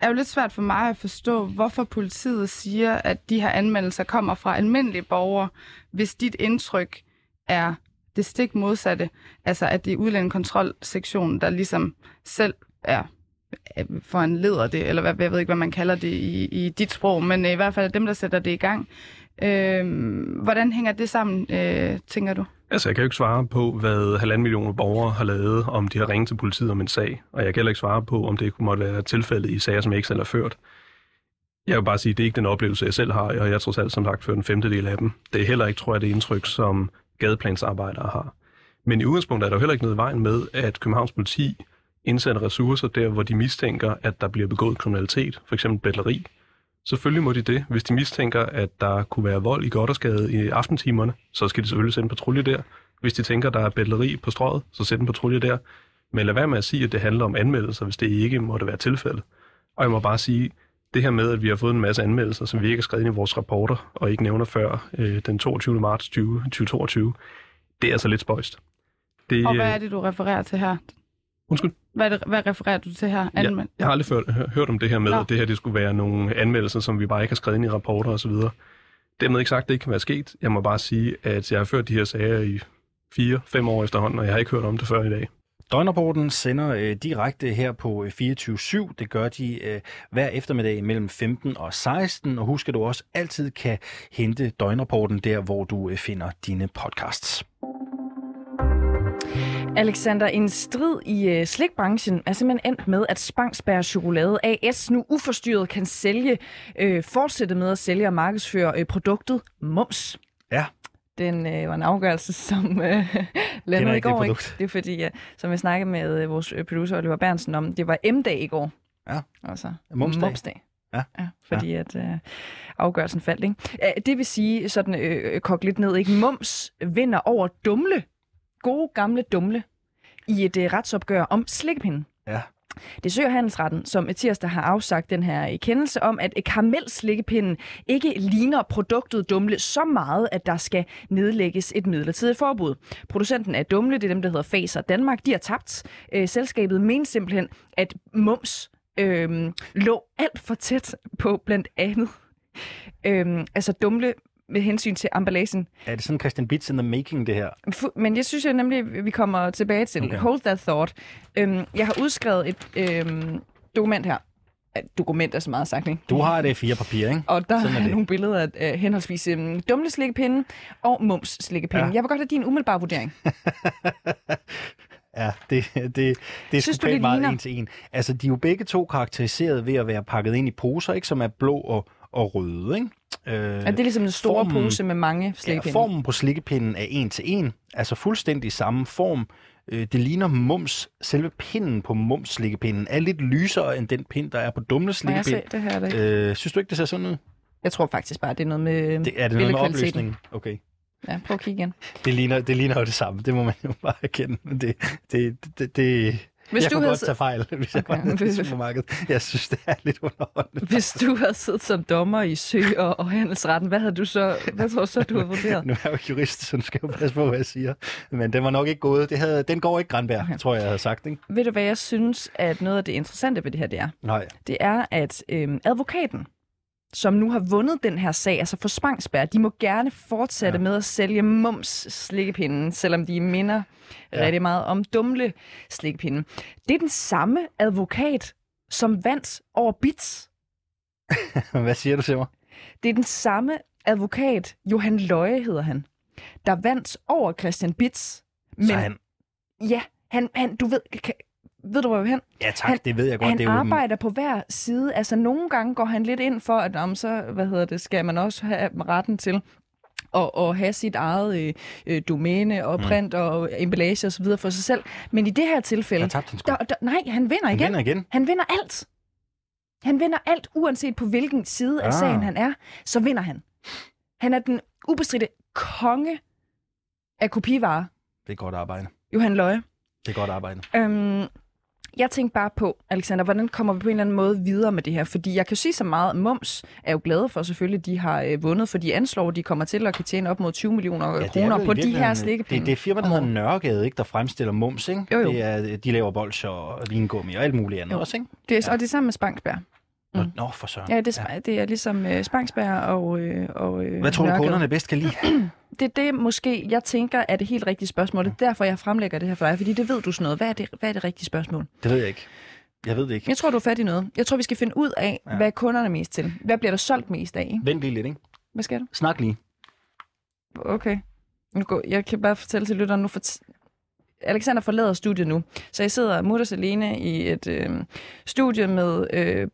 er jo lidt svært for mig at forstå, hvorfor politiet siger, at de her anmeldelser kommer fra almindelige borgere, hvis dit indtryk er det stik modsatte. Altså, at det er udlændingekontrolsektionen, der ligesom selv er for en leder det, eller hvad, jeg ved ikke, hvad man kalder det i, i dit sprog, men i hvert fald dem, der sætter det i gang. Øh, hvordan hænger det sammen, øh, tænker du? Altså, jeg kan jo ikke svare på, hvad halvanden millioner borgere har lavet, om de har ringet til politiet om en sag, og jeg kan heller ikke svare på, om det måtte være tilfældet i sager, som jeg ikke selv har ført. Jeg vil bare sige, at det er ikke den oplevelse, jeg selv har, og jeg tror selv, som sagt ført en femtedel af dem. Det er heller ikke, tror jeg, det indtryk, som gadeplansarbejdere har. Men i udgangspunktet er der jo heller ikke noget i vejen med, at Københavns politi indsætter ressourcer der, hvor de mistænker, at der bliver begået kriminalitet, f.eks. betleri. Selvfølgelig må de det. Hvis de mistænker, at der kunne være vold i Goddersgade i aftentimerne, så skal de selvfølgelig sende en patrulje der. Hvis de tænker, at der er betleri på strøget, så sæt en patrulje der. Men lad være med at sige, at det handler om anmeldelser, hvis det ikke måtte være tilfældet. Og jeg må bare sige, det her med, at vi har fået en masse anmeldelser, som vi ikke har skrevet i vores rapporter, og ikke nævner før øh, den 22. marts 20, 2022, det er altså lidt spøjst. Det, og hvad er det, du refererer til her? Undskyld? Hvad, det, hvad refererer du til her? Anmeld- ja, jeg har aldrig hørt, hørt om det her med, Nå. at det her det skulle være nogle anmeldelser, som vi bare ikke har skrevet ind i rapporter osv. Dermed ikke sagt, at det ikke kan være sket. Jeg må bare sige, at jeg har ført de her sager i 4-5 år efterhånden, og jeg har ikke hørt om det før i dag. Døgnrapporten sender øh, direkte her på 24-7. Øh, det gør de øh, hver eftermiddag mellem 15 og 16. Og husk, at du også altid kan hente døgnrapporten der, hvor du øh, finder dine podcasts. Alexander, en strid i øh, slikbranchen er simpelthen endt med, at Spangsberg Chokolade AS nu uforstyrret kan sælge, øh, fortsætte med at sælge og markedsføre øh, produktet Mums. Ja. Den øh, var en afgørelse, som øh, landede i går. Det, ikke? det er fordi, ja, som jeg snakkede med øh, vores øh, producer Oliver Bernsen om, det var M-dag i går. Ja. Altså, Mumsdag. Mumsdag. Ja. ja. Fordi ja. at øh, afgørelsen faldt. Ikke? Det vil sige, sådan øh, kok lidt ned, ikke? Mums vinder over Dumle gode gamle dumle i et uh, retsopgør om slikkepinden. Ja. Det søger handelsretten, som tirsdag har afsagt den her kendelse om, at karamelslikkepinden ikke ligner produktet dumle så meget, at der skal nedlægges et midlertidigt forbud. Producenten af dumle, det er dem, der hedder Faser Danmark, de har tabt. Øh, selskabet mener simpelthen, at mums øh, lå alt for tæt på blandt andet øh, altså dumle med hensyn til emballagen. Er det sådan Christian Bits in the making, det her? Men jeg synes jo nemlig, vi kommer tilbage til okay. Hold that thought. Øhm, jeg har udskrevet et øhm, dokument her. Dokument er så meget sagt, ikke? Du har det fire papir, ikke? Og der Sådan er, er nogle billeder af uh, henholdsvis um, dumle slikkepinde og mums slikkepinde. Ja. Jeg vil godt have din umiddelbare vurdering. Ja, det, det, det er Synes du, meget ligner? en til en. Altså, de er jo begge to karakteriseret ved at være pakket ind i poser, ikke, som er blå og, og røde, ikke? Øh, er det ligesom en stor formen, pose med mange slikkepinde? Ja, formen på slikkepinden er en til en, altså fuldstændig samme form. Øh, det ligner mums. Selve pinden på mums slikkepinden er lidt lysere end den pind, der er på dumle slikkepind. jeg se det her? Det. Øh, synes du ikke, det ser sådan ud? Jeg tror faktisk bare, det er noget med det, Er det noget med opløsningen? Okay. Ja, prøv at kigge igen. Det ligner, det ligner jo det samme, det må man jo bare erkende. Det, det, det, det, hvis jeg du kunne havde... godt tage fejl, hvis okay. jeg var i supermarkedet. Jeg synes, det er lidt underholdende. Hvis du havde siddet som dommer i sø- og, og handelsretten, hvad havde du så, hvad tror du så, du havde vurderet? nu er jeg jo jurist, så nu skal jeg jo passe på, hvad jeg siger. Men den var nok ikke gået. Det havde, den går ikke Granberg, okay. tror jeg, jeg havde sagt. Ikke? Ved du, hvad jeg synes, at noget af det interessante ved det her, det er? Nej. Det er, at øhm, advokaten som nu har vundet den her sag, altså for Spangsberg, de må gerne fortsætte ja. med at sælge mums slikkepinden, selvom de minder ja. rigtig meget om dumle slikkepinden. Det er den samme advokat, som vandt over Bits. Hvad siger du til mig? Det er den samme advokat, Johan Løje hedder han, der vandt over Christian Bits. Men, Så han... Ja, han, han, du ved, ved du, hvor han? Ja tak, han, det ved jeg godt. Han det er arbejder på hver side. Altså nogle gange går han lidt ind for, at om så, hvad hedder det, skal man også have retten til at, at have sit eget øh, øh domæne og mm. print mm. og emballage osv. for sig selv. Men i det her tilfælde... Der, der, der, nej, han vinder han igen. Vinder igen. Han vinder alt. Han vinder alt, uanset på hvilken side ah. af sagen han er, så vinder han. Han er den ubestridte konge af kopivarer. Det er godt arbejde. Johan Løje. Det er godt arbejde. Øhm, jeg tænkte bare på, Alexander, hvordan kommer vi på en eller anden måde videre med det her? Fordi jeg kan sige så meget, Mums er jo glade for selvfølgelig, at de har øh, vundet, for de anslår, at de kommer til at kan tjene op mod 20 millioner ja, kroner på de her slikkepenge. Det, det er firma, der hedder Nørregade, ikke, der fremstiller Mums. Ikke? Jo, jo. Det er, de laver bolcher og vingummi og alt muligt andet jo. også. Ikke? Det er, ja. Og det er sammen med Spangsberg. Mm. Nå, for søren. Ja, det, er, ja. det er ligesom uh, Spangsberg og, uh, og uh, Hvad tror du, kunderne bedst kan lide? det er det måske, jeg tænker, er det helt rigtige spørgsmål. Det er derfor, jeg fremlægger det her for dig, fordi det ved du sådan noget. Hvad er det, hvad er det rigtige spørgsmål? Det ved jeg ikke. Jeg ved det ikke. Jeg tror, du er fat i noget. Jeg tror, vi skal finde ud af, ja. hvad er kunderne mest til. Hvad bliver der solgt mest af? Ikke? Vent lige lidt, ikke? Hvad skal du? Snak lige. Okay. Nu går, jeg kan bare fortælle til lytteren nu. For Alexander forlader studiet nu, så jeg sidder mutters alene i et øh, studie med øh,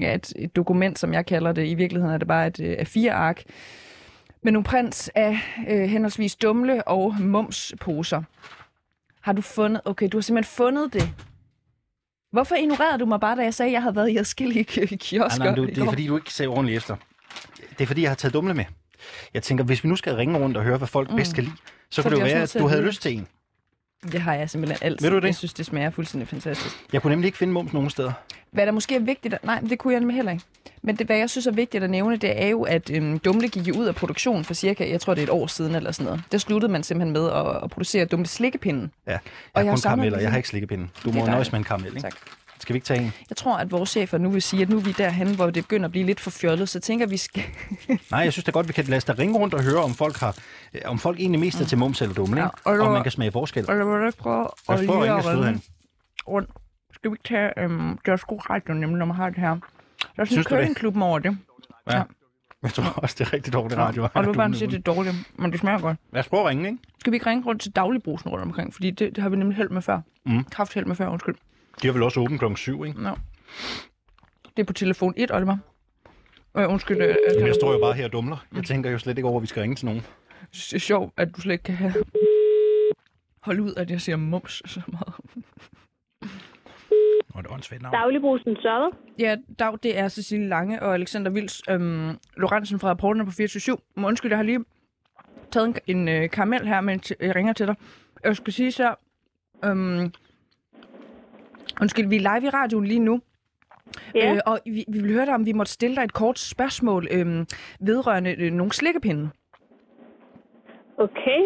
ja, et, et dokument, som jeg kalder det. I virkeligheden er det bare et øh, A4-ark med nogle prints af øh, henholdsvis dumle og mumsposer. Har du fundet... Okay, du har simpelthen fundet det. Hvorfor ignorerede du mig bare, da jeg sagde, at jeg havde været i adskillige kiosker? Ja, nej, du, det er fordi, du ikke ser ordentligt efter. Det er fordi, jeg har taget dumle med. Jeg tænker, hvis vi nu skal ringe rundt og høre, hvad folk mm. bedst kan lide, så, så kunne det jo være, at du havde lyst til en. Det har jeg simpelthen altid. Ved du det? Jeg synes, det smager fuldstændig fantastisk. Jeg kunne nemlig ikke finde mums nogen steder. Hvad der måske er vigtigt... At, nej, det kunne jeg nemlig heller ikke. Men det, hvad jeg synes er vigtigt at nævne, det er jo, at øhm, Dumle gik ud af produktion for cirka, jeg tror det er et år siden eller sådan noget. Der sluttede man simpelthen med at, at producere Dumle slikkepinden. Ja, jeg og har kun karameller, jeg har ikke slikkepinden. Du må nøjes med en karamel, ikke? Tak. Skal vi ikke tage en? Jeg tror, at vores chefer nu vil sige, at nu er vi derhen, hvor det begynder at blive lidt for fjollet, så tænker vi skal... Nej, jeg synes er godt, vi kan lade os da ringe rundt og høre, om folk har, øh, om folk egentlig mest er til mums eller dumme, ja, og, og man kan smage forskel. Og jeg vil prøve at lige at ringe rundt. Skal vi ikke tage... Øhm, det er sgu radio nemlig, når man har det her. Der er sådan en klub over det. Ja. ja. Jeg tror også, det er rigtig dårligt radio. Ja, og du vil bare sige, det er dårligt, men det smager godt. Lad os prøve at ringe, ikke? Skal vi ikke ringe rundt til dagligbrusen rundt omkring? Fordi det, det har vi nemlig held med før. Mm. Kraft held med før, undskyld. De har vel også åbent klokken 7, ikke? Nå. Det er på telefon 1, Oliver. Øh, undskyld. Øh, Jamen, jeg står jo bare her og dumler. Jeg tænker jo slet ikke over, at vi skal ringe til nogen. Det er sjovt, at du slet ikke kan have... Hold ud, at jeg siger mums så meget. Nå, det navn. Dagligbrusen Sørre. Ja, Dag, det er Cecilie Lange og Alexander Vils øhm, Lorentzen fra rapporterne på 24 Men undskyld, jeg har lige taget en, en øh, karamel her, mens jeg ringer til dig. Jeg skal sige så... Øhm, Undskyld, vi er live i radioen lige nu. Ja. Øh, og vi, vi vil høre dig, om vi måtte stille dig et kort spørgsmål øh, vedrørende øh, nogle slikkepinde. Okay.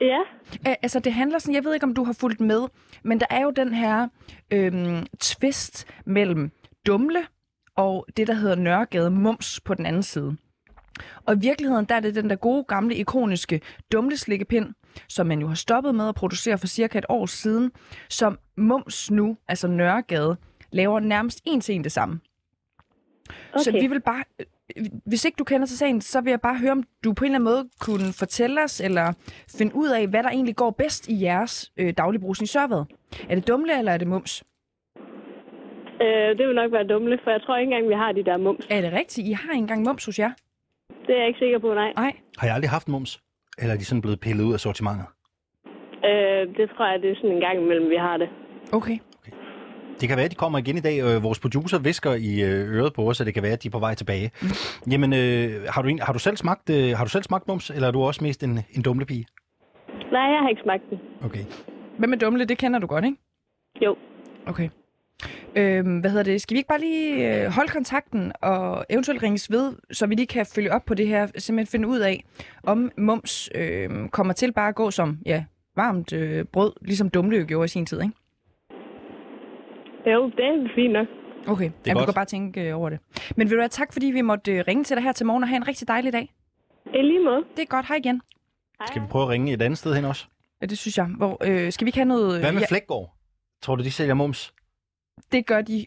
Ja. Æ, altså, det handler sådan, jeg ved ikke, om du har fulgt med, men der er jo den her øh, twist mellem Dumle og det, der hedder Nørregade Mums på den anden side. Og i virkeligheden, der er det den der gode, gamle, ikoniske dumleslikkepind, som man jo har stoppet med at producere for cirka et år siden, som Mums nu, altså Nørregade, laver nærmest en til en det samme. Okay. Så vi vil bare, hvis ikke du kender til sagen, så vil jeg bare høre, om du på en eller anden måde kunne fortælle os, eller finde ud af, hvad der egentlig går bedst i jeres øh, dagligbrugsen i Sørvad. Er det dumle, eller er det mums? Øh, det vil nok være dumle, for jeg tror ikke engang, vi har de der mums. Er det rigtigt? I har ikke engang mums hos jer? Det er jeg ikke sikker på, nej. nej. Har jeg aldrig haft mums? Eller er de sådan blevet pillet ud af sortimentet? Øh, det tror jeg, det er sådan en gang imellem, vi har det. Okay. okay. Det kan være, at de kommer igen i dag. Øh, vores producer visker i øh, øret på os, så det kan være, at de er på vej tilbage. Mm. Jamen, øh, har, du, har, du selv smagt, øh, har du selv smagt mums, eller er du også mest en, en dumlepige? Nej, jeg har ikke smagt den. Okay. Hvad med dumle, det kender du godt, ikke? Jo. Okay. Øhm, hvad hedder det? Skal vi ikke bare lige øh, holde kontakten og eventuelt ringes ved, så vi lige kan følge op på det her, simpelthen finde ud af, om mums øh, kommer til bare at gå som ja, varmt øh, brød, ligesom Dumle gjorde i sin tid, ikke? Jo, det er fint nok. Okay, det er ja, godt. vi kan bare tænke over det. Men vil du have tak, fordi vi måtte ringe til dig her til morgen og have en rigtig dejlig dag. I lige måde. Det er godt. Hej igen. Hej. Skal vi prøve at ringe et andet sted hen også? Ja, det synes jeg. Hvor, øh, skal vi ikke have noget... Hvad med ja. Flækgaard? Tror du, de sælger mums? Det gør de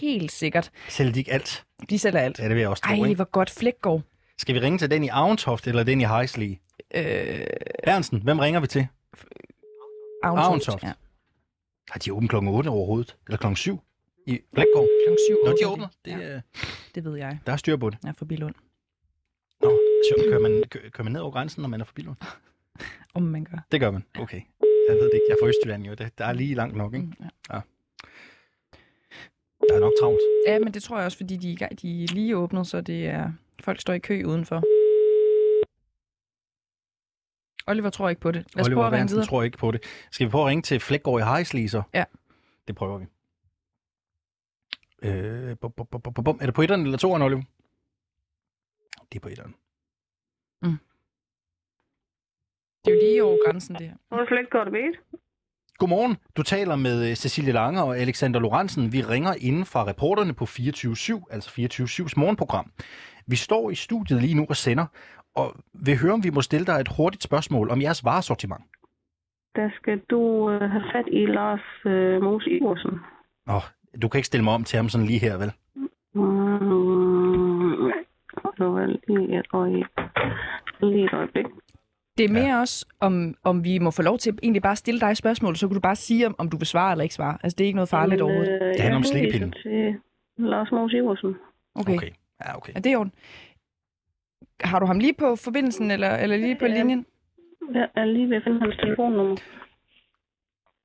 helt sikkert. Sælger de ikke alt? De sælger alt. Ja, det vil jeg også tro, Ej, ikke? hvor godt Flækgaard. Skal vi ringe til den i Aventoft eller den i Heisley? Øh... Ernsten, hvem ringer vi til? Aventoft, ja. Har de åbent klokken 8 overhovedet? Eller klokken 7? I Blackgård? Klokken 7. Når de åbner? Det, ja. det ved jeg. Der er styr på det. Ja, forbi Lund. Nå, så kører man, kører man ned over grænsen, når man er forbi Lund? Om man gør. Det gør man, okay. Jeg ved det ikke. Jeg er fra Østjylland jo. Det, der er lige langt nok, ikke? Mm, ja. ja. Der er nok travlt. Ja, men det tror jeg også, fordi de, de er lige åbnet, så det er... Folk står i kø udenfor. Oliver tror ikke på det. Lad os Oliver prøve at ringe tror ikke på det. Skal vi prøve at ringe til Flækgaard i så? Ja. Det prøver vi. Øh, bum, bum, bum, bum, bum. Er det på etteren eller toeren, Oliver? Det er på etteren. Mm. Det er jo lige over grænsen, det her. Hvor Flækgaard det ved? Godmorgen. Du taler med øh, Cecilie Lange og Alexander Lorentzen. Vi ringer inden fra reporterne på 24-7, altså 24-7's morgenprogram. Vi står i studiet lige nu og sender, og vil høre, om vi må stille dig et hurtigt spørgsmål om jeres varesortiment. Der skal du øh, have fat i Lars øh, Mos Iversen. Åh, oh, du kan ikke stille mig om til ham sådan lige her, vel? Mm, det var lige et øjeblik. Lige et øjeblik. Det er mere ja. også, om, om vi må få lov til egentlig bare stille dig spørgsmål, så kan du bare sige, om, om du vil svare eller ikke svare. Altså, det er ikke noget farligt Men, overhovedet. Øh, det handler om slikkepinden. Lars Mos Iversen. Okay. okay. Ja, okay. Er det ordentligt? Har du ham lige på forbindelsen, eller, eller lige på ja, linjen? Jeg er lige ved at finde hans telefonnummer.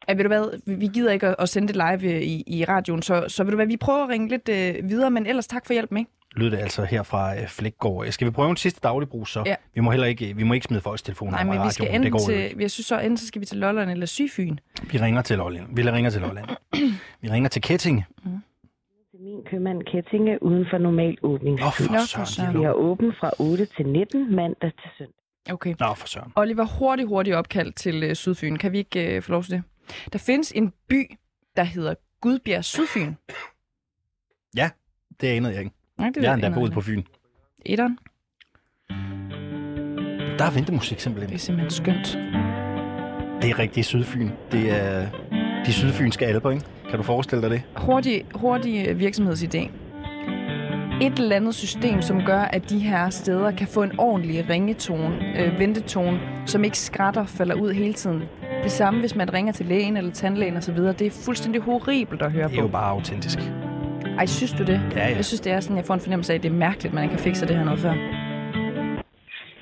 Ja, ved du hvad, vi gider ikke at sende det live øh, i, i radioen, så, så vil du hvad, vi prøver at ringe lidt øh, videre, men ellers tak for hjælpen, ikke? Lyder det altså her fra øh, Flækgaard. Skal vi prøve en sidste dagligbrug, så? Ja. Vi må heller ikke, vi må ikke smide folks telefoner Nej, men vi skal enten det til, jeg synes så, enten så skal vi til Lolland eller Sygfyn. Vi ringer til Lolland. Vi ringer til Lolland. vi ringer til Ketting. Mm min købmand Kettinge uden for normal åbningstid. Nå, for søren. Vi har åbent fra 8 til 19 mandag til søndag. Okay. Nå, for søren. Oliver, hurtigt, hurtigt opkald til uh, Sydfyn. Kan vi ikke uh, få lov til det? Der findes en by, der hedder Gudbjerg Sydfyn. Ja, det anede jeg ikke. Nej, det jeg har endda boet på Fyn. Etteren. Der er ventemusik simpelthen. Det er simpelthen skønt. Det er rigtig Sydfyn. Det er de sydfynske alber, ikke? Kan du forestille dig det? Hurtig, hurtig øh, virksomhedsidé. Et eller andet system, som gør, at de her steder kan få en ordentlig ringetone, øh, ventetone, som ikke skrætter falder ud hele tiden. Det samme, hvis man ringer til lægen eller tandlægen osv. Det er fuldstændig horribelt at høre på. Det er jo bare autentisk. Ej, synes du det? Ja, ja. Jeg synes, det er sådan, jeg får en fornemmelse af, at det er mærkeligt, at man ikke kan fikse det her noget før.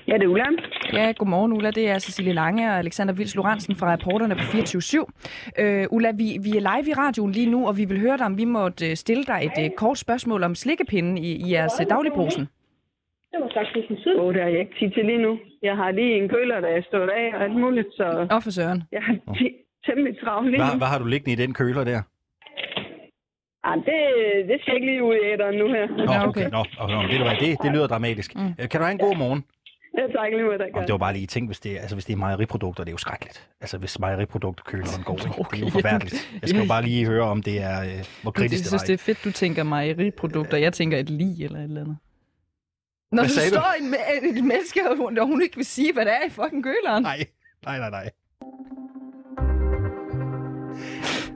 Ja, det er Ulla. Ja, godmorgen Ulla. Det er Cecilie Lange og Alexander Vils Lorentzen fra reporterne på 24-7. Øh, Ulla, vi, vi er live i radioen lige nu, og vi vil høre dig, om vi måtte øh, stille dig et uh, kort spørgsmål om slikkepinden i, i jeres uh, dagligbrusen. Det var faktisk en tid. Åh, oh, det har jeg ikke tid til lige nu. Jeg har lige en køler, der er stået af og alt muligt, så... Åh, for søren. Jeg har temmelig travlt lige hvad, hvad har du liggende i den køler der? Ah, det, det skal jeg ikke lige ud i æderen nu her. Nå, okay. Nå, okay. Nå, det, det, det lyder dramatisk. Mm. Kan du have en god morgen? Ja, tak lige med dig. Det var bare lige tænk, hvis det, altså, hvis det er mejeriprodukter, det er jo skrækkeligt. Altså hvis mejeriprodukter køleren går, ikke? Okay. det er jo forfærdeligt. Jeg skal jo bare lige høre, om det er, øh, hvor kritisk det er. Jeg synes, det er fedt, du tænker mejeriprodukter. Jeg tænker et lig eller et eller andet. Når hvad du står du? En, et menneske, og hun, og hun ikke vil sige, hvad det er i fucking køleren. Nej, nej, nej, nej.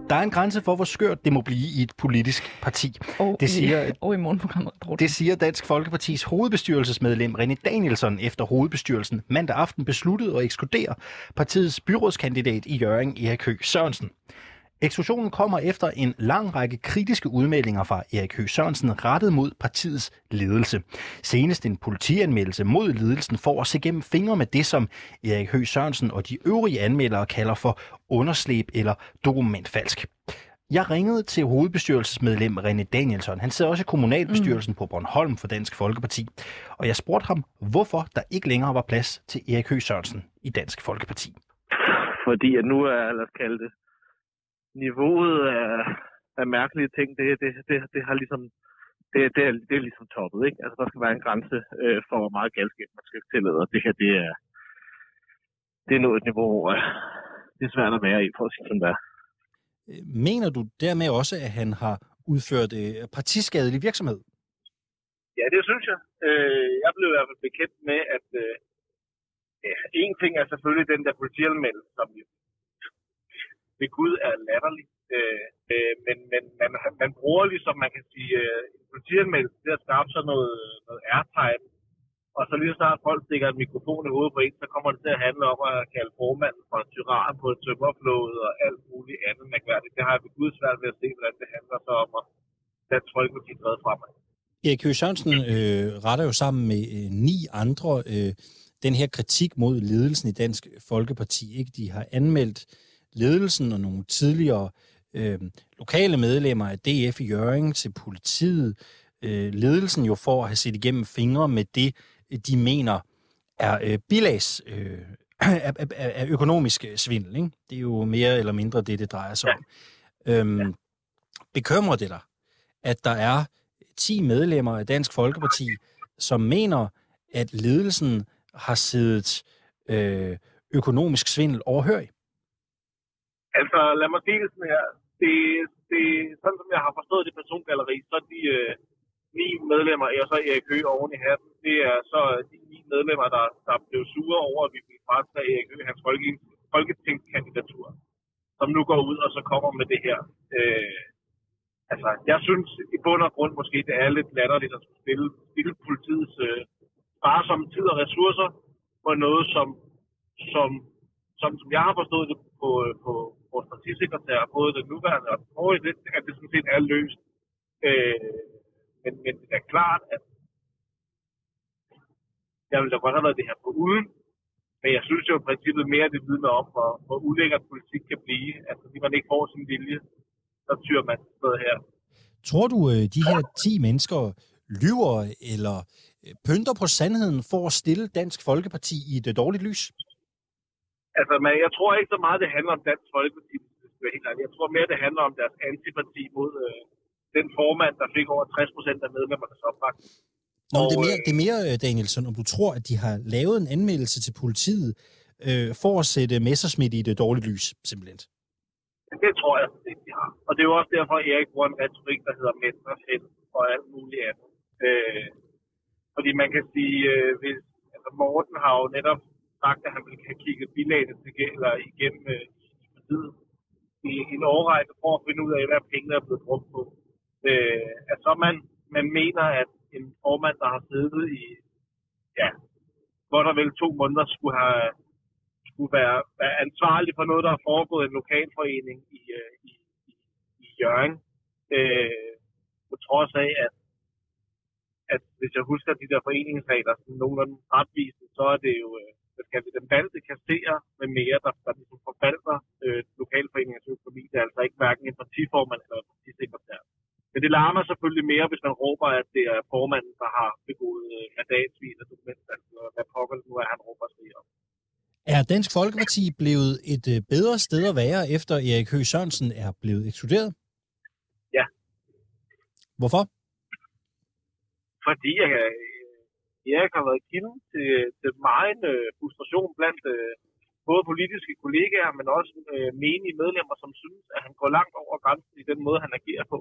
Der er en grænse for, hvor skørt det må blive i et politisk parti. Og, det siger, i, og i morgenprogrammet. Det siger Dansk Folkepartis hovedbestyrelsesmedlem René Danielsen efter hovedbestyrelsen mandag aften besluttede at ekskludere partiets byrådskandidat i Jørgen Erik Høgh Sørensen. Eksklusionen kommer efter en lang række kritiske udmeldinger fra Erik Høgh Sørensen rettet mod partiets ledelse. Senest en politianmeldelse mod ledelsen for at se gennem fingre med det, som Erik Høgh Sørensen og de øvrige anmeldere kalder for underslæb eller dokumentfalsk. Jeg ringede til hovedbestyrelsesmedlem René Danielsson. Han sidder også i kommunalbestyrelsen mm. på Bornholm for Dansk Folkeparti. Og jeg spurgte ham, hvorfor der ikke længere var plads til Erik Høgh Sørensen i Dansk Folkeparti. Fordi at nu er, lad os kalde det, niveauet af, af mærkelige ting, det, det, det, det har ligesom det, det, er, det er ligesom toppet, ikke? Altså, der skal være en grænse øh, for, hvor meget galskab man skal tillade, og det her, det er, det er nået et niveau, hvor øh, det er svært at være i, for at sige sådan der. Mener du dermed også, at han har udført partiskadelig virksomhed? Ja, det synes jeg. Øh, jeg blev i hvert fald bekendt med, at øh, en ting er selvfølgelig den der politianmeldelse, som ved Gud er latterligt. Øh, øh, men men man, man bruger ligesom, man kan sige, øh, en politianmeldelse til at skabe sig noget, noget airtime. Og så lige så snart folk stikker en mikrofon i hovedet på en, så kommer det til at handle om at kalde formanden for tyran på et tømmerflåde og alt muligt andet mærkværdigt. Det har jeg ved Gud svært ved at se, hvordan det handler så om at Dansk Folkeparti drevet fremad. Erik Høgh Sørensen øh, retter jo sammen med øh, ni andre øh, den her kritik mod ledelsen i Dansk Folkeparti. Ikke? De har anmeldt ledelsen og nogle tidligere øh, lokale medlemmer af DF i Jørgen til politiet. Øh, ledelsen jo for at have set igennem fingre med det, de mener er øh, bilags øh, af, af, af økonomisk svindel. Ikke? Det er jo mere eller mindre det, det drejer sig om. Øhm, ja. Bekymrer det dig, at der er 10 medlemmer af Dansk Folkeparti, som mener, at ledelsen har siddet øh, økonomisk svindel overhørig? Altså, lad mig sige det sådan her. Det, det, sådan som jeg har forstået det persongalleri, så de øh, ni medlemmer, og så Erik Høgh oven i hatten, det er så øh, de ni medlemmer, der, der blev sure over, at vi fik fratage Erik Høgh hans folke, folketingskandidatur, som nu går ud og så kommer med det her. Øh, altså, jeg synes i bund og grund måske, det er lidt latterligt at spille, spille politiets øh, bare som tid og ressourcer på noget, som, som, som, som jeg har forstået det på, øh, på vores partisekretær, både den nuværende og den forrige, at det sådan set er løst. Øh, men, men det er klart, at jeg ville da godt have været det her på uden, men jeg synes jo i princippet mere, det vidner om, hvor, hvor ulækkert politik kan blive. Altså, fordi man ikke får sin vilje, så tyrer man noget her. Tror du, øh, de her 10 mennesker lyver eller øh, pynter på sandheden for at stille Dansk Folkeparti i et dårligt lys? Altså, men jeg tror ikke så meget, det handler om Dansk Folkeparti. Jeg tror mere, det handler om deres antipati mod øh, den formand, der fik over 60 procent af medlemmernes opbakning. Nå, og, det, er mere, øh, det er mere, øh, Danielsen, om du tror, at de har lavet en anmeldelse til politiet øh, for at sætte Messersmith i det dårlige lys, simpelthen. Det tror jeg, det de har. Og det er jo også derfor, at Erik bruger en retorik, der hedder Messersmith og alt muligt andet. Øh, fordi man kan sige, øh, hvis, altså Morten har jo netop sagt, at han ville have kigget bilagene til, eller igennem øh, i en årrække for at finde ud af, hvad pengene er blevet brugt på. Øh, at så man, man mener, at en formand, der har siddet i, ja, hvor der vel to måneder skulle have skulle være, være ansvarlig for noget, der har foregået i en lokalforening i, øh, i, i, i Jørgen. Øh, på trods af, at, at hvis jeg husker de der foreningsregler sådan nogenlunde retvisende, så er det jo, øh, hvad skal vi, den valgte kasserer med mere, der, der ligesom forvalter øh, lokalforeningens økonomi. Det er altså ikke hverken en partiformand eller en partisekretær. Men det larmer selvfølgelig mere, hvis man råber, at det er formanden, der har begået øh, mandatsvin og dokumentvalg, eller hvad pokker nu er, han råber sig om. Er Dansk Folkeparti blevet et øh, bedre sted at være, efter Erik Høgh Sørensen er blevet ekskluderet? Ja. Hvorfor? Fordi jeg, øh, Erik har været kilden til, til meget øh, frustration blandt øh, både politiske kollegaer, men også øh, menige medlemmer, som synes, at han går langt over grænsen i den måde, han agerer på.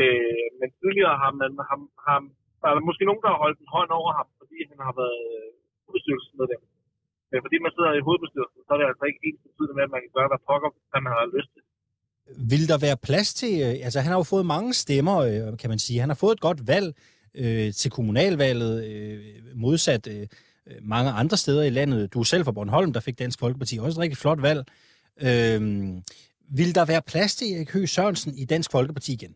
Øh, men tidligere har man ham, ham, der er måske nogen, der har holdt en hånd over ham, fordi han har været øh, hovedbestyrelsesmedlem. Men fordi man sidder i hovedbestyrelsen, så er det altså ikke ens betydende med, at man kan gøre, hvad pokker, hvad man har lyst til. Vil der være plads til, altså han har jo fået mange stemmer, kan man sige. Han har fået et godt valg øh, til kommunalvalget, øh, modsat øh, mange andre steder i landet. Du er selv fra Bornholm, der fik Dansk Folkeparti også et rigtig flot valg. Øh, vil der være plads til Erik Høgh Sørensen i Dansk Folkeparti igen?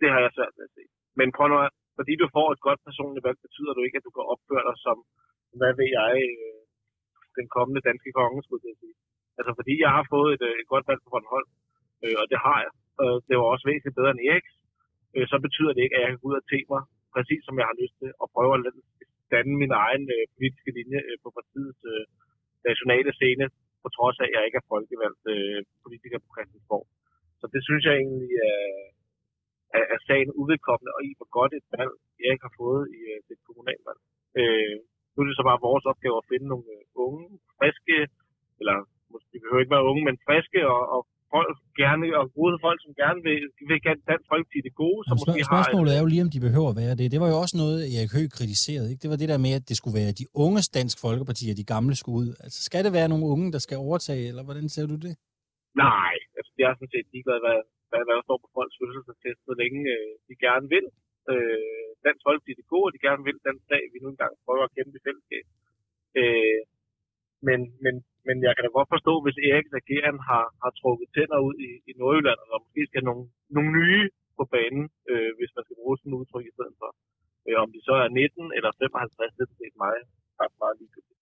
Det har jeg svært ved at se. Men prøv nu, fordi du får et godt personligt valg, betyder det ikke, at du kan opføre dig som hvad ved jeg, øh, den kommende danske konge, skulle jeg sige. Altså fordi jeg har fået et, øh, et godt valg på Bornholm, øh, og det har jeg. Øh, det var også væsentligt bedre end Eriks. Øh, så betyder det ikke, at jeg kan gå ud og te mig, præcis som jeg har lyst til, og prøve at danne min egen øh, politiske linje øh, på partiets øh, nationale scene, på trods af, at jeg ikke er folkevalgt øh, politiker på Christiansborg. Så det synes jeg egentlig er, er, er sagen uvedkommende, og i hvor godt et valg, jeg ikke har fået i øh, det kommunalvalg. Øh, nu er det så bare vores opgave at finde nogle øh, unge, friske, eller måske behøver ikke være unge, men friske og, og folk gerne, og gode folk, som gerne vil, vil gerne Dansk Folkeparti det gode. Som spørg- spørgsmålet er jo lige, om de behøver at være det. Det var jo også noget, Erik Høgh kritiserede. Ikke? Det var det der med, at det skulle være de unges Dansk Folkeparti, og de gamle skulle ud. Altså, skal det være nogle unge, der skal overtage, eller hvordan ser du det? Nej, altså, det er sådan set ligeglad, hvad, hvad, hvad der står på folks fødselsattest, så længe øh, de gerne vil. Øh, Dansk Folkeparti det gode, og de gerne vil den sag, vi nu engang prøver at kæmpe i fællesskab. Øh, men, men, men jeg kan da godt forstå, hvis Eriks regering har, har trukket tænder ud i, i Nordjylland, og måske skal nogle, nogle nye på banen, øh, hvis man skal bruge sådan et udtryk i stedet for. Øh, om de så er 19 eller 55, det er mig ret meget ligegyldigt.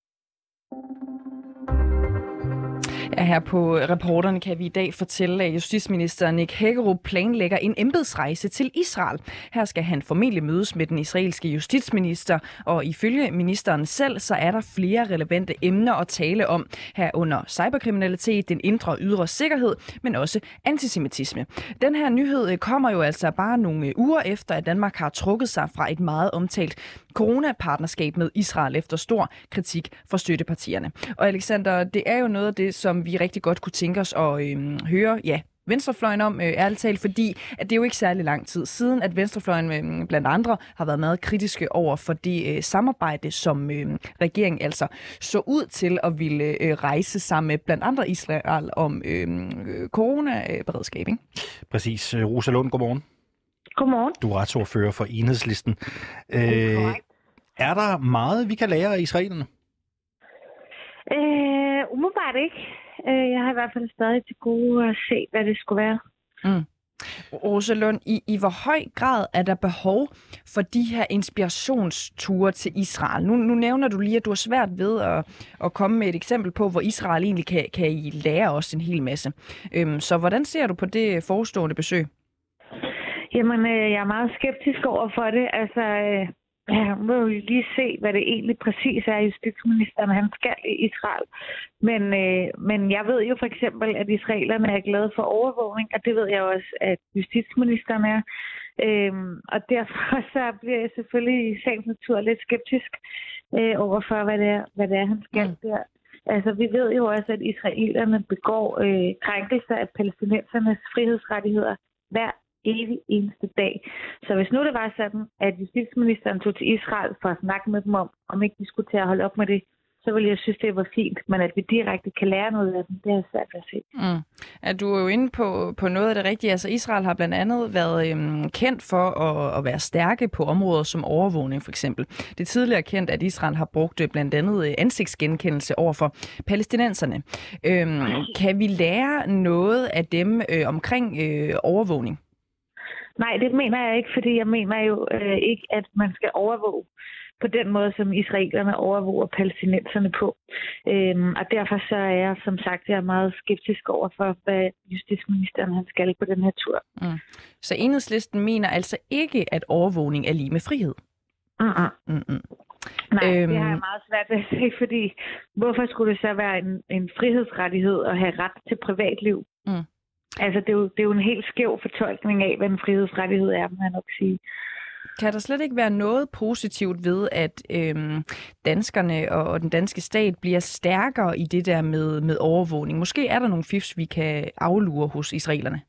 Ja, her på reporterne kan vi i dag fortælle, at justitsminister Nick Hækkerup planlægger en embedsrejse til Israel. Her skal han formentlig mødes med den israelske justitsminister, og ifølge ministeren selv, så er der flere relevante emner at tale om herunder cyberkriminalitet, den indre og ydre sikkerhed, men også antisemitisme. Den her nyhed kommer jo altså bare nogle uger efter, at Danmark har trukket sig fra et meget omtalt coronapartnerskab med Israel efter stor kritik fra støttepartierne. Og Alexander, det er jo noget af det, som vi rigtig godt kunne tænke os at øh, høre, ja, venstrefløjen om, øh, ærligt talt, fordi at det er jo ikke særlig lang tid siden, at venstrefløjen øh, blandt andre har været meget kritiske over for det øh, samarbejde, som øh, regeringen altså så ud til at ville øh, rejse sammen med blandt andre Israel om øhm, øh, coronaberedskab. Ikke? Præcis. Øh, Rosa Lund, godmorgen. Godmorgen. Du er retsordfører for Enhedslisten. Øh, er der meget, vi kan lære af israelerne? Øh, umiddelbart ikke. Øh, jeg har i hvert fald stadig til gode at se, hvad det skulle være. Mm. Rosalund, i, i hvor høj grad er der behov for de her inspirationsture til Israel? Nu, nu nævner du lige, at du har svært ved at, at komme med et eksempel på, hvor Israel egentlig kan, kan I lære os en hel masse. Øhm, så hvordan ser du på det forestående besøg? Jamen, øh, jeg er meget skeptisk over for det. Altså, øh, Ja, må jo lige se, hvad det egentlig præcis er, justitsministeren han skal i Israel. Men, øh, men jeg ved jo for eksempel, at israelerne er glade for overvågning, og det ved jeg også, at justitsministeren er. Øhm, og derfor så bliver jeg selvfølgelig i sagens natur lidt skeptisk øh, over for, hvad det, er, hvad det er, han skal mm. der. Altså, vi ved jo også, at israelerne begår øh, krænkelser af palæstinensernes frihedsrettigheder hver evig eneste dag. Så hvis nu det var sådan, at justitsministeren tog til Israel for at snakke med dem om, om ikke de skulle til at holde op med det, så ville jeg synes, det var fint. Men at vi direkte kan lære noget af dem, det er svært at se. Mm. Er du er jo inde på, på noget af det rigtige. Altså Israel har blandt andet været øhm, kendt for at, at være stærke på områder som overvågning for eksempel. Det er tidligere kendt, at Israel har brugt øh, blandt andet øh, ansigtsgenkendelse over for palæstinenserne. Øhm, kan vi lære noget af dem øh, omkring øh, overvågning? Nej, det mener jeg ikke, fordi jeg mener jo øh, ikke, at man skal overvåge på den måde, som israelerne overvåger palæstinenserne på. Øhm, og derfor så er jeg, som sagt, jeg er meget skeptisk over for, hvad justitsministeren han skal på den her tur. Mm. Så enhedslisten mener altså ikke, at overvågning er lige med frihed? Mm-mm. Mm-mm. Nej, øhm... det har jeg meget svært ved at se, fordi hvorfor skulle det så være en, en frihedsrettighed at have ret til privatliv? Mm. Altså, det er, jo, det er jo en helt skæv fortolkning af, hvad en frihedsrettighed er, må jeg nok sige. Kan der slet ikke være noget positivt ved, at øhm, danskerne og, og den danske stat bliver stærkere i det der med, med overvågning? Måske er der nogle fifs, vi kan aflure hos israelerne?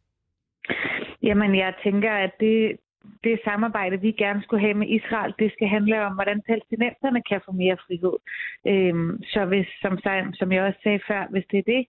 Jamen, jeg tænker, at det, det samarbejde, vi gerne skulle have med Israel, det skal handle om, hvordan palæstinenserne kan få mere frihed. Øhm, så hvis, som, som jeg også sagde før, hvis det er det,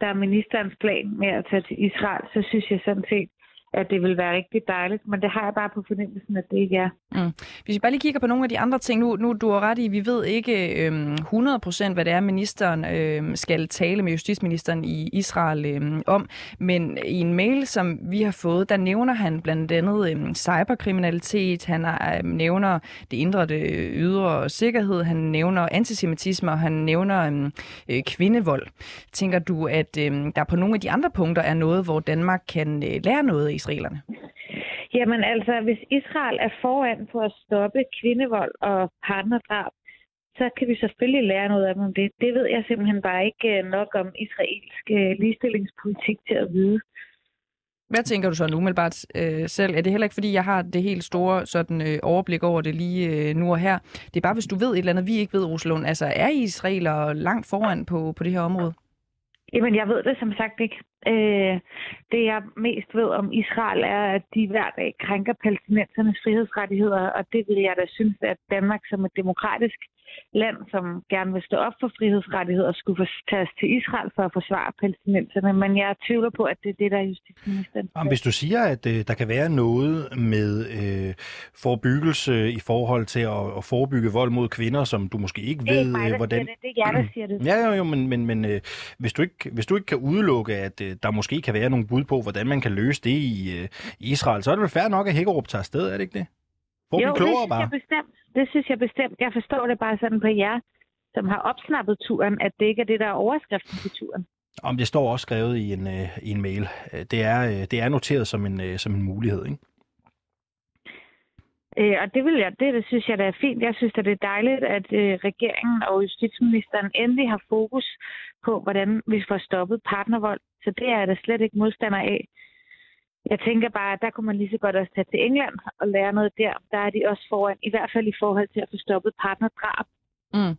der er ministerens plan med at tage til Israel, så synes jeg sådan set, at det vil være rigtig dejligt, men det har jeg bare på fornemmelsen, at det ikke er. Mm. Hvis vi bare lige kigger på nogle af de andre ting, nu, nu du har ret i, vi ved ikke øhm, 100% hvad det er, ministeren øhm, skal tale med justitsministeren i Israel øhm, om, men i en mail, som vi har fået, der nævner han blandt andet øhm, cyberkriminalitet, han er, øhm, nævner det indre, det ydre sikkerhed, han nævner antisemitisme, og han nævner øhm, øh, kvindevold. Tænker du, at øhm, der på nogle af de andre punkter er noget, hvor Danmark kan øh, lære noget af israelerne? Jamen altså, hvis Israel er foran på at stoppe kvindevold og partnerdrab, så kan vi selvfølgelig lære noget af dem om det. Det ved jeg simpelthen bare ikke øh, nok om israelsk øh, ligestillingspolitik til at vide. Hvad tænker du så nu umiddelbart øh, selv? Er det heller ikke, fordi jeg har det helt store sådan, øh, overblik over det lige øh, nu og her? Det er bare, hvis du ved et eller andet, vi ikke ved, Rosalund. Altså, er israeler langt foran på, på det her område? Jamen, jeg ved det som sagt ikke. Øh, det, jeg mest ved om Israel, er, at de hver dag krænker palæstinensernes frihedsrettigheder, og det vil jeg da synes, at Danmark som et demokratisk land, som gerne vil stå op for frihedsrettigheder, skulle tages til Israel for at forsvare palæstinenserne. Men jeg tvivler på, at det er det, der er justitsministeren. Jamen, hvis du siger, at øh, der kan være noget med øh, forebyggelse i forhold til at, at forebygge vold mod kvinder, som du måske ikke det ved, mig, øh, hvordan... Det, det er jeg, der siger det. Ja, jo, jo, men, men, men øh, hvis, du ikke, hvis du ikke kan udelukke, at øh, der måske kan være nogle bud på, hvordan man kan løse det i øh, Israel, så er det vel fair nok, at Hækkerup tager afsted, er det ikke det? Hvor jo, klogere det synes bare. jeg bestemt. Det synes jeg bestemt. Jeg forstår det bare sådan på jer, som har opsnappet turen, at det ikke er det, der er overskriften på turen. Om det står også skrevet i en, øh, i en mail. Øh, Det er, øh, det er noteret som en, øh, som en mulighed, ikke? Øh, og det, vil jeg, det, det synes jeg, der er fint. Jeg synes, at det er dejligt, at øh, regeringen og justitsministeren endelig har fokus på, hvordan vi får stoppet partnervold. Så det er jeg da slet ikke modstander af. Jeg tænker bare, at der kunne man lige så godt også tage til England og lære noget der. Der er de også foran, i hvert fald i forhold til at få stoppet partnerdrab. Mm.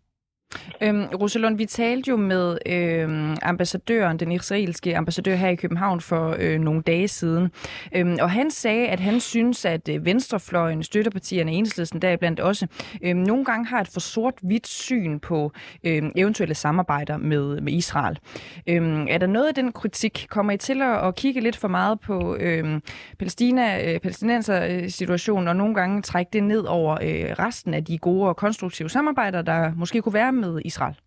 Øhm, Rosalund, vi talte jo med øhm, ambassadøren, den israelske ambassadør her i København for øh, nogle dage siden, øhm, og han sagde, at han synes, at øh, venstrefløjen, støttepartierne, enhedslisten deriblandt også, øhm, nogle gange har et for sort-hvidt syn på øhm, eventuelle samarbejder med, med Israel. Øhm, er der noget af den kritik, kommer I til at, at kigge lidt for meget på øhm, Palæstina, øh, palæstinenser-situationen, og nogle gange trække det ned over øh, resten af de gode og konstruktive samarbejder, der måske kunne være med Israel?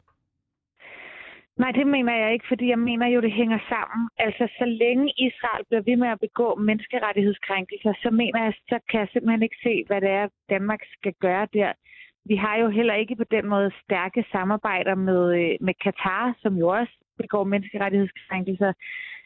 Nej, det mener jeg ikke, fordi jeg mener jo, det hænger sammen. Altså, så længe Israel bliver ved med at begå menneskerettighedskrænkelser, så mener jeg, så kan jeg simpelthen ikke se, hvad det er, Danmark skal gøre der. Vi har jo heller ikke på den måde stærke samarbejder med, øh, med Katar, som jo også begår menneskerettighedskrænkelser,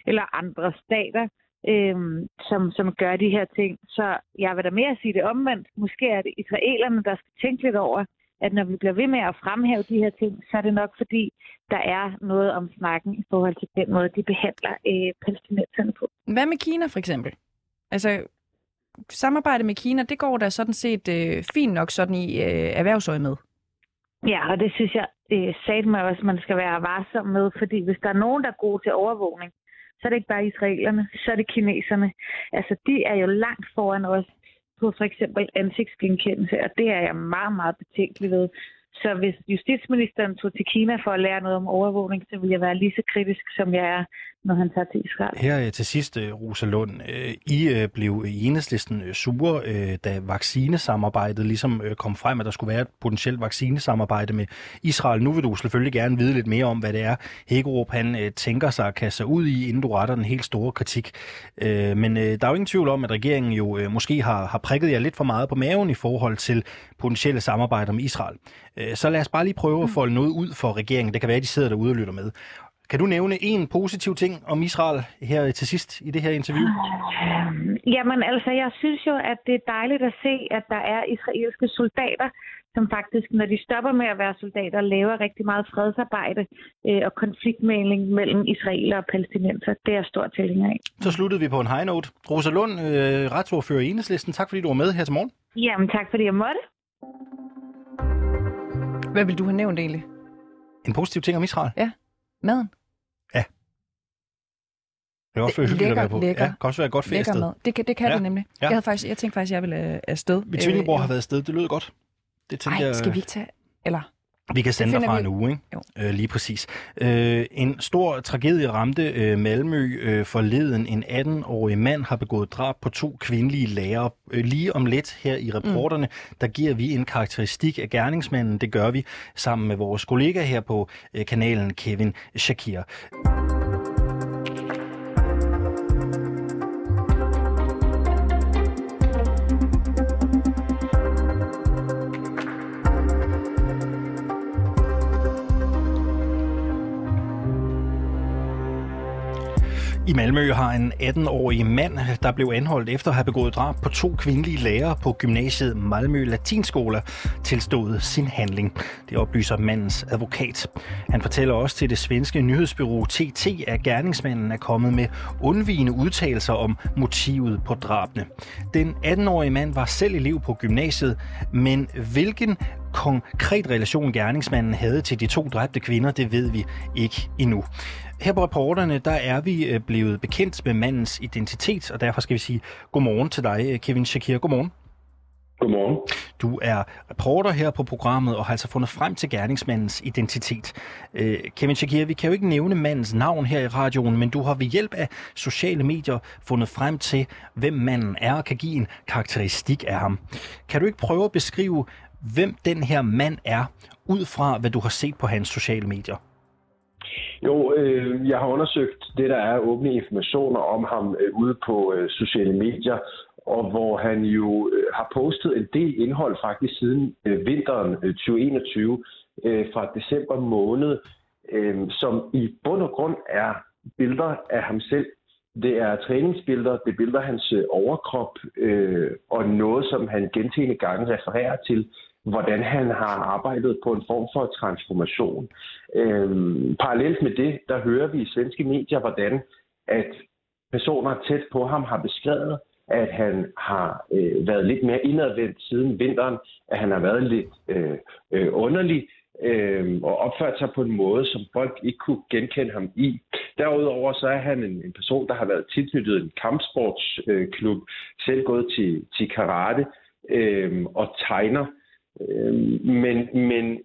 eller andre stater, øhm, som, som gør de her ting. Så jeg vil da mere sige det omvendt. Måske er det israelerne, der skal tænke lidt over, at når vi bliver ved med at fremhæve de her ting, så er det nok fordi, der er noget om snakken i forhold til den måde, de behandler øh, palæstinenserne på. Hvad med Kina for eksempel? Altså, samarbejde med Kina, det går da sådan set øh, fint nok sådan i øh, erhvervsøje med. Ja, og det synes jeg øh, sagde mig også, at man skal være varsom med, fordi hvis der er nogen, der er gode til overvågning, så er det ikke bare israelerne, så er det kineserne. Altså, de er jo langt foran os på for eksempel ansigtsgenkendelse, og det er jeg meget, meget betænkelig ved. Så hvis justitsministeren tog til Kina for at lære noget om overvågning, så vil jeg være lige så kritisk, som jeg er, når han tager til Israel. Her øh, til sidst, øh, Rosa Lund. øh, I blev i enhedslisten sure, da vaccinesamarbejdet ligesom kom frem, at der skulle være et potentielt vaccinesamarbejde med Israel. Nu vil du selvfølgelig gerne vide lidt mere om, hvad det er, Hækkerup han tænker sig at kaste sig ud i, inden du retter den helt store kritik. Men der er jo ingen tvivl om, at regeringen jo måske har, har prikket jer lidt for meget på maven i forhold til potentielle samarbejder med Israel. Så lad os bare lige prøve at folde noget ud for regeringen. Det kan være, at de sidder derude og lytter med. Kan du nævne en positiv ting om Israel her til sidst i det her interview? Øhm, Jamen altså, jeg synes jo, at det er dejligt at se, at der er israelske soldater, som faktisk, når de stopper med at være soldater, laver rigtig meget fredsarbejde øh, og konfliktmæling mellem israeler og palæstinenser. Det er jeg stor tilhænger af. Så sluttede vi på en high note. Rosa Lund, øh, retsordfører i Enhedslisten. Tak fordi du var med her til morgen. Jamen tak, fordi jeg måtte. Hvad vil du have nævnt egentlig? En positiv ting om Israel. Ja, maden. Det er også hyggeligt at Lækker, være på. lækker. Ja, det kan også være godt feriested. mad. Det kan, det kan Ja. det nemlig. Ja. Jeg, havde faktisk, jeg tænkte faktisk, at jeg ville øh, afsted. Min tvillingebror Øh, har været afsted. Det lød godt. Det tænker Ej, jeg, skal vi ikke tage... Eller... vi kan sende dig fra vi- en uge, ikke? Jo. Øh, lige præcis. Øh, en stor tragedie ramte øh, Malmø øh, forleden. En 18-årig mand har begået drab på to kvindelige lærere. Øh, lige om lidt her i reporterne, mm. der giver vi en karakteristik af gerningsmanden. Det gør vi sammen med vores kollega her på øh, kanalen, Kevin Shakir. I Malmø har en 18-årig mand, der blev anholdt efter at have begået drab på to kvindelige lærere på gymnasiet Malmø Latinskola, tilstået sin handling. Det oplyser mandens advokat. Han fortæller også til det svenske nyhedsbyrå TT, at gerningsmanden er kommet med undvigende udtalelser om motivet på drabene. Den 18-årige mand var selv elev på gymnasiet, men hvilken konkret relation gerningsmanden havde til de to dræbte kvinder, det ved vi ikke endnu. Her på reporterne, der er vi øh, blevet bekendt med mandens identitet, og derfor skal vi sige godmorgen til dig, øh, Kevin Shakir. Godmorgen. Godmorgen. Du er reporter her på programmet og har altså fundet frem til gerningsmandens identitet. Øh, Kevin Shakir, vi kan jo ikke nævne mandens navn her i radioen, men du har ved hjælp af sociale medier fundet frem til, hvem manden er og kan give en karakteristik af ham. Kan du ikke prøve at beskrive, hvem den her mand er, ud fra hvad du har set på hans sociale medier? Jo, øh, jeg har undersøgt det, der er åbne informationer om ham øh, ude på øh, sociale medier, og hvor han jo øh, har postet en del indhold faktisk siden øh, vinteren øh, 2021 øh, fra december måned, øh, som i bund og grund er billeder af ham selv. Det er træningsbilleder, det er billeder af hans øh, overkrop, øh, og noget, som han gentagende gange refererer til, hvordan han har arbejdet på en form for transformation. Øhm, parallelt med det, der hører vi i svenske medier, hvordan at personer tæt på ham har beskrevet, at han har øh, været lidt mere indadvendt siden vinteren, at han har været lidt øh, øh, underlig øh, og opført sig på en måde, som folk ikke kunne genkende ham i. Derudover så er han en, en person, der har været tilknyttet en kampsportsklub, øh, selv gået til, til karate øh, og tegner. Øh, men, men,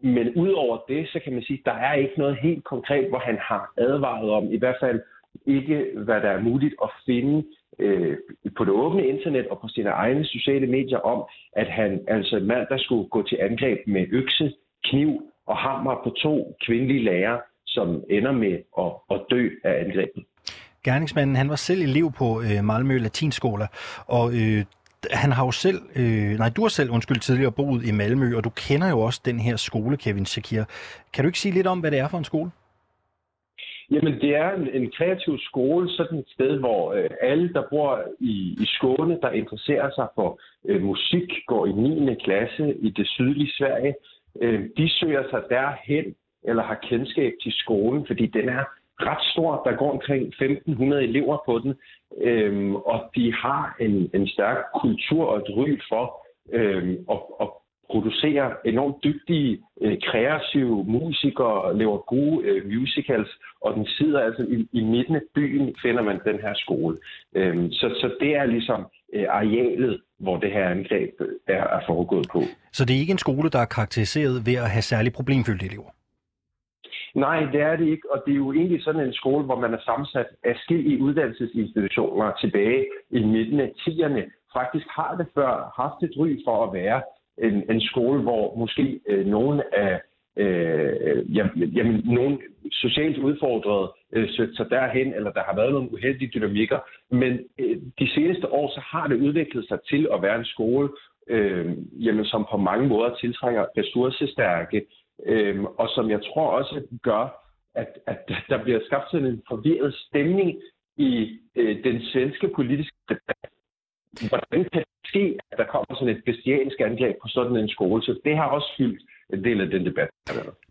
men udover det, så kan man sige, at der er ikke noget helt konkret, hvor han har advaret om, i hvert fald ikke, hvad der er muligt at finde øh, på det åbne internet og på sine egne sociale medier om, at han altså en mand, der skulle gå til angreb med økse, kniv og hammer på to kvindelige lærere, som ender med at, at dø af angrebet. Gerningsmanden han var selv elev på øh, Malmø Latinskoler, og øh, han har jo selv, øh, nej, du har selv, undskyld, tidligere boet i Malmø, og du kender jo også den her skole, Kevin Shakir. Kan du ikke sige lidt om, hvad det er for en skole? Jamen, det er en, en kreativ skole, sådan et sted, hvor øh, alle, der bor i, i Skåne, der interesserer sig for øh, musik, går i 9. klasse i det sydlige Sverige, øh, de søger sig derhen, eller har kendskab til skolen, fordi den er ret stor. Der går omkring 1.500 elever på den, øhm, og de har en, en stærk kultur og et ry for øhm, at, at producere enormt dygtige, øh, kreative musikere, laver gode øh, musicals, og den sidder altså i, i midten af byen, finder man den her skole. Øhm, så, så det er ligesom øh, arealet, hvor det her angreb øh, er, er foregået på. Så det er ikke en skole, der er karakteriseret ved at have særlig problemfyldte elever? Nej, det er det ikke, og det er jo egentlig sådan en skole, hvor man er sammensat af i uddannelsesinstitutioner tilbage i midten af 10'erne. Faktisk har det før haft et ry for at være en, en skole, hvor måske øh, nogle af øh, jamen, nogle socialt udfordrede øh, søgte sig derhen, eller der har været nogle uheldige dynamikker. Men øh, de seneste år, så har det udviklet sig til at være en skole, øh, jamen, som på mange måder tiltrækker ressourcestærke, øh, og som jeg tror også gør, at, at der bliver skabt sådan en forvirret stemning i øh, den svenske politiske debat hvordan kan det ske, at der kommer sådan et bestialsk angreb på sådan en skole? Så det har også fyldt en del af den debat.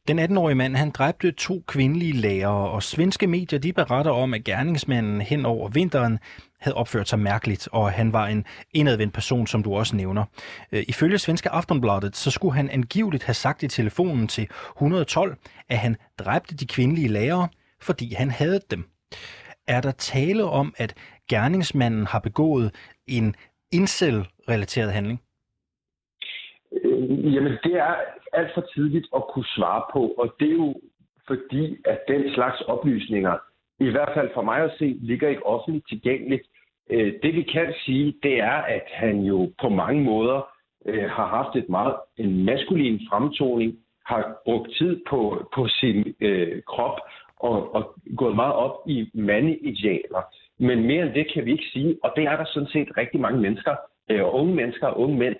Den 18-årige mand, han dræbte to kvindelige lærere, og svenske medier de beretter om, at gerningsmanden hen over vinteren havde opført sig mærkeligt, og han var en indadvendt person, som du også nævner. Øh, ifølge svenske Aftonbladet, så skulle han angiveligt have sagt i telefonen til 112, at han dræbte de kvindelige lærere, fordi han havde dem. Er der tale om, at gerningsmanden har begået en incel-relateret handling? Jamen, det er alt for tidligt at kunne svare på, og det er jo fordi, at den slags oplysninger, i hvert fald for mig at se, ligger ikke offentligt tilgængeligt. Øh, det vi kan sige, det er, at han jo på mange måder øh, har haft et meget en maskulin fremtoning, har brugt tid på, på sin øh, krop og, og gået meget op i mandeidealer. Men mere end det kan vi ikke sige, og det er der sådan set rigtig mange mennesker, øh, unge mennesker og unge mænd,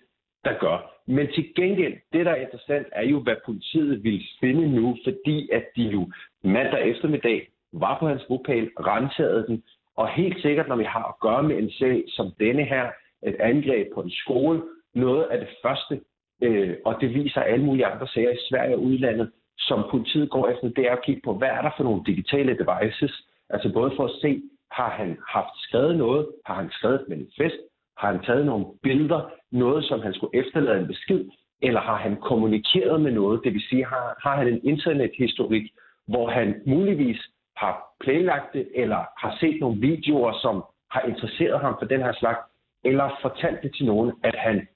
der gør. Men til gengæld, det der er interessant, er jo, hvad politiet vil finde nu, fordi at de jo mandag eftermiddag var på hans bopæl, rensede den, og helt sikkert, når vi har at gøre med en sag som denne her, et angreb på en skole, noget af det første, øh, og det viser alle mulige andre sager i Sverige og udlandet, som politiet går efter, det er at kigge på, hvad er der for nogle digitale devices, altså både for at se, har han haft skrevet noget? Har han skrevet et manifest? Har han taget nogle billeder? Noget, som han skulle efterlade en besked? eller har han kommunikeret med noget, det vil sige, har, har han en internethistorik, hvor han muligvis har planlagt det, eller har set nogle videoer, som har interesseret ham for den her slags, eller fortalt det til nogen, at han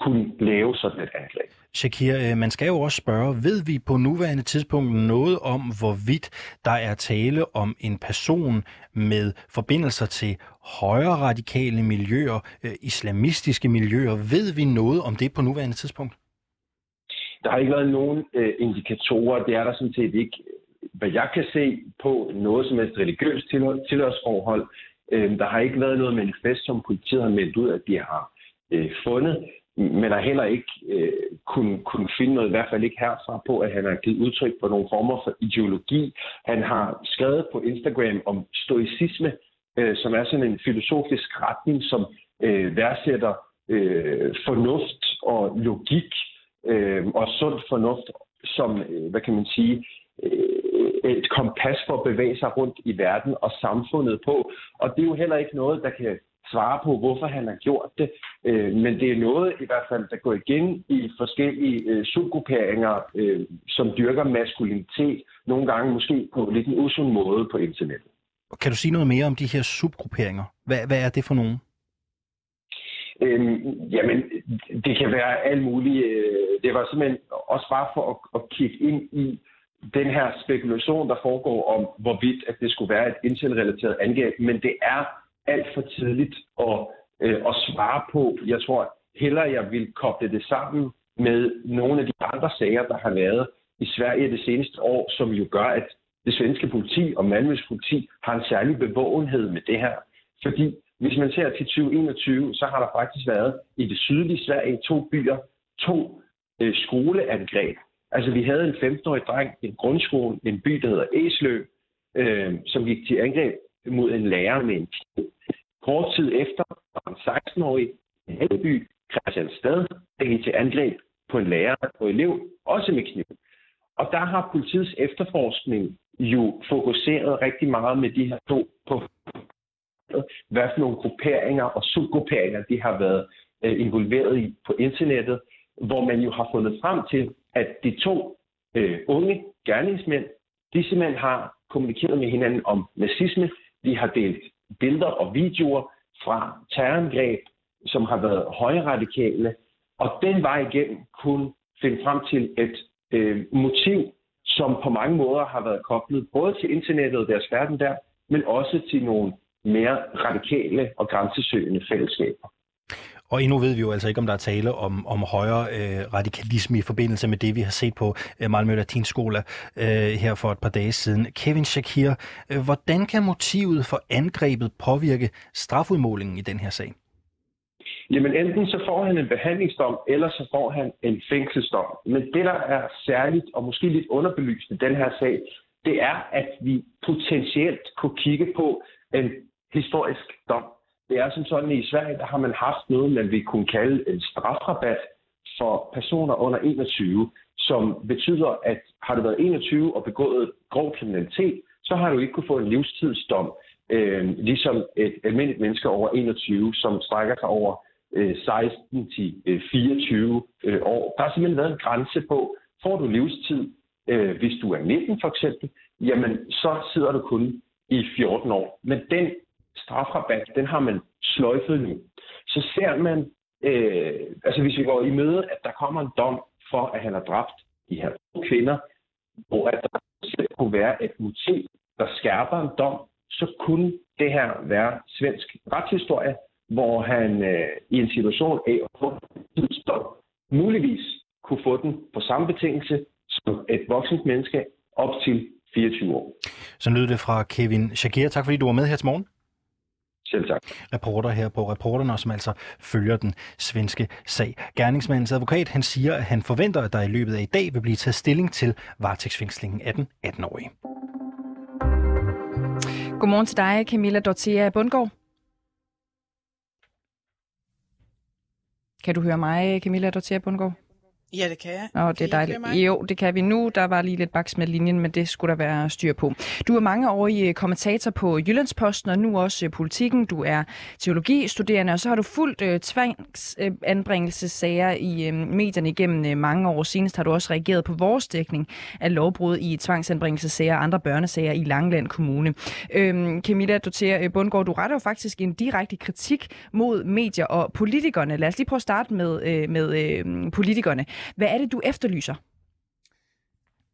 kunne lave sådan et angreb. Shakir, øh, man skal jo også spørge, ved vi på nuværende tidspunkt noget om, hvorvidt der er tale om en person med forbindelser til højere radikale miljøer, øh, islamistiske miljøer? Ved vi noget om det på nuværende tidspunkt? Der har ikke været nogen øh, indikatorer. Det er der sådan set ikke. Hvad jeg kan se på noget som helst religiøst tilhørsforhold, øh, der har ikke været noget manifest, som politiet har meldt ud, at de har øh, fundet men har heller ikke øh, kunne, kunne finde noget, i hvert fald ikke herfra, på, at han har givet udtryk for nogle former for ideologi. Han har skrevet på Instagram om stoicisme, øh, som er sådan en filosofisk retning, som øh, værdsætter øh, fornuft og logik øh, og sund fornuft som, øh, hvad kan man sige, øh, et kompas for at bevæge sig rundt i verden og samfundet på. Og det er jo heller ikke noget, der kan svare på, hvorfor han har gjort det. Øh, men det er noget i hvert fald, der går igen i forskellige øh, subgrupperinger, øh, som dyrker maskulinitet, nogle gange måske på lidt en usund måde på internettet. Kan du sige noget mere om de her subgrupperinger? Hvad, hvad er det for nogen? Øhm, jamen, det kan være alt muligt. Øh, det var simpelthen også bare for at, at kigge ind i den her spekulation, der foregår om, hvorvidt at det skulle være et intel-relateret angreb. Men det er alt for tidligt at, øh, at svare på. Jeg tror hellere, jeg vil koble det sammen med nogle af de andre sager, der har været i Sverige det seneste år, som jo gør, at det svenske politi og Malmøs politi har en særlig bevågenhed med det her. Fordi hvis man ser til 2021, så har der faktisk været i det sydlige Sverige to byer, to øh, skoleangreb. Altså vi havde en 15-årig dreng i en grundskole, en by, der hedder Eslø, øh, som gik til angreb mod en lærer med en kniv. Kort tid efter var en 16-årig i Helby, Christianstad, der gik til angreb på en lærer og elev, også med kniv. Og der har politiets efterforskning jo fokuseret rigtig meget med de her to på, hvad for nogle grupperinger og subgrupperinger de har været øh, involveret i på internettet, hvor man jo har fundet frem til, at de to øh, unge gerningsmænd, de simpelthen har kommunikeret med hinanden om nazisme, vi har delt billeder og videoer fra terrorangreb, som har været højradikale, og den vej igennem kunne finde frem til et øh, motiv, som på mange måder har været koblet både til internettet og deres verden der, men også til nogle mere radikale og grænsesøgende fællesskaber. Og endnu ved vi jo altså ikke, om der er tale om, om højere øh, radikalisme i forbindelse med det, vi har set på øh, Malmø Latinskola øh, her for et par dage siden. Kevin Shakir, øh, hvordan kan motivet for angrebet påvirke strafudmålingen i den her sag? Jamen enten så får han en behandlingsdom, eller så får han en fængselsdom. Men det, der er særligt og måske lidt underbelyst i den her sag, det er, at vi potentielt kunne kigge på en historisk dom. Det er som sådan, at i Sverige der har man haft noget, man vil kunne kalde en strafrabat for personer under 21, som betyder, at har du været 21 og begået grov kriminalitet, så har du ikke kunne få en livstidsdom, øh, ligesom et almindeligt menneske over 21, som strækker sig over øh, 16 til øh, 24 øh, år. Der har simpelthen været en grænse på, får du livstid, øh, hvis du er 19 for eksempel, jamen så sidder du kun i 14 år. Men den strafrabat, den har man sløjfet nu. Så ser man, øh, altså hvis vi går i møde, at der kommer en dom for, at han har dræbt de her to kvinder, hvor at der selv kunne være et motiv, der skærper en dom, så kunne det her være svensk retshistorie, hvor han øh, i en situation af at få en dom, muligvis kunne få den på samme betingelse som et voksent menneske op til 24 år. Så lød det fra Kevin Shakir. Tak fordi du var med her til morgen. Selv tak. Reporter her på Reporterne, som altså følger den svenske sag. Gerningsmandens advokat han siger, at han forventer, at der i løbet af i dag vil blive taget stilling til varetægtsfængslingen af den 18-årige. Godmorgen til dig, Camilla Dortea Bundgaard. Kan du høre mig, Camilla Dortea Bundgaard? Ja, det kan jeg. Åh, det er dejligt. Jo, det kan vi nu. Der var lige lidt baks med linjen, men det skulle der være styr på. Du er mange år i kommentator på Jyllandsposten, og nu også politikken. Du er teologistuderende, og så har du fulgt uh, tvangsanbringelsessager i uh, medierne igennem uh, mange år. Senest har du også reageret på vores dækning af lovbrud i tvangsanbringelsessager og andre børnesager i Langland Kommune. Uh, Camilla Dotter Bundgaard, du retter jo faktisk en direkte kritik mod medier og politikerne. Lad os lige prøve at starte med, uh, med uh, politikerne. Hvad er det, du efterlyser?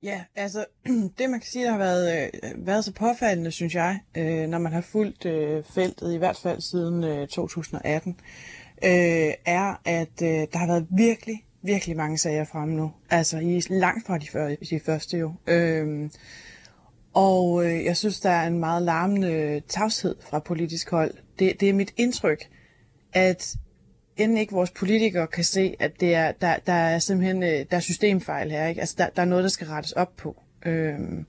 Ja, altså det man kan sige, der har været, øh, været så påfaldende, synes jeg, øh, når man har fulgt øh, feltet, i hvert fald siden øh, 2018, øh, er, at øh, der har været virkelig, virkelig mange sager fremme nu. Altså i langt fra de, før, de første jo. Øh, og øh, jeg synes, der er en meget larmende øh, tavshed fra politisk hold. Det, det er mit indtryk, at end ikke vores politikere kan se, at det er, der, der er simpelthen øh, der er systemfejl her. Ikke? Altså, der, der er noget, der skal rettes op på. Øhm,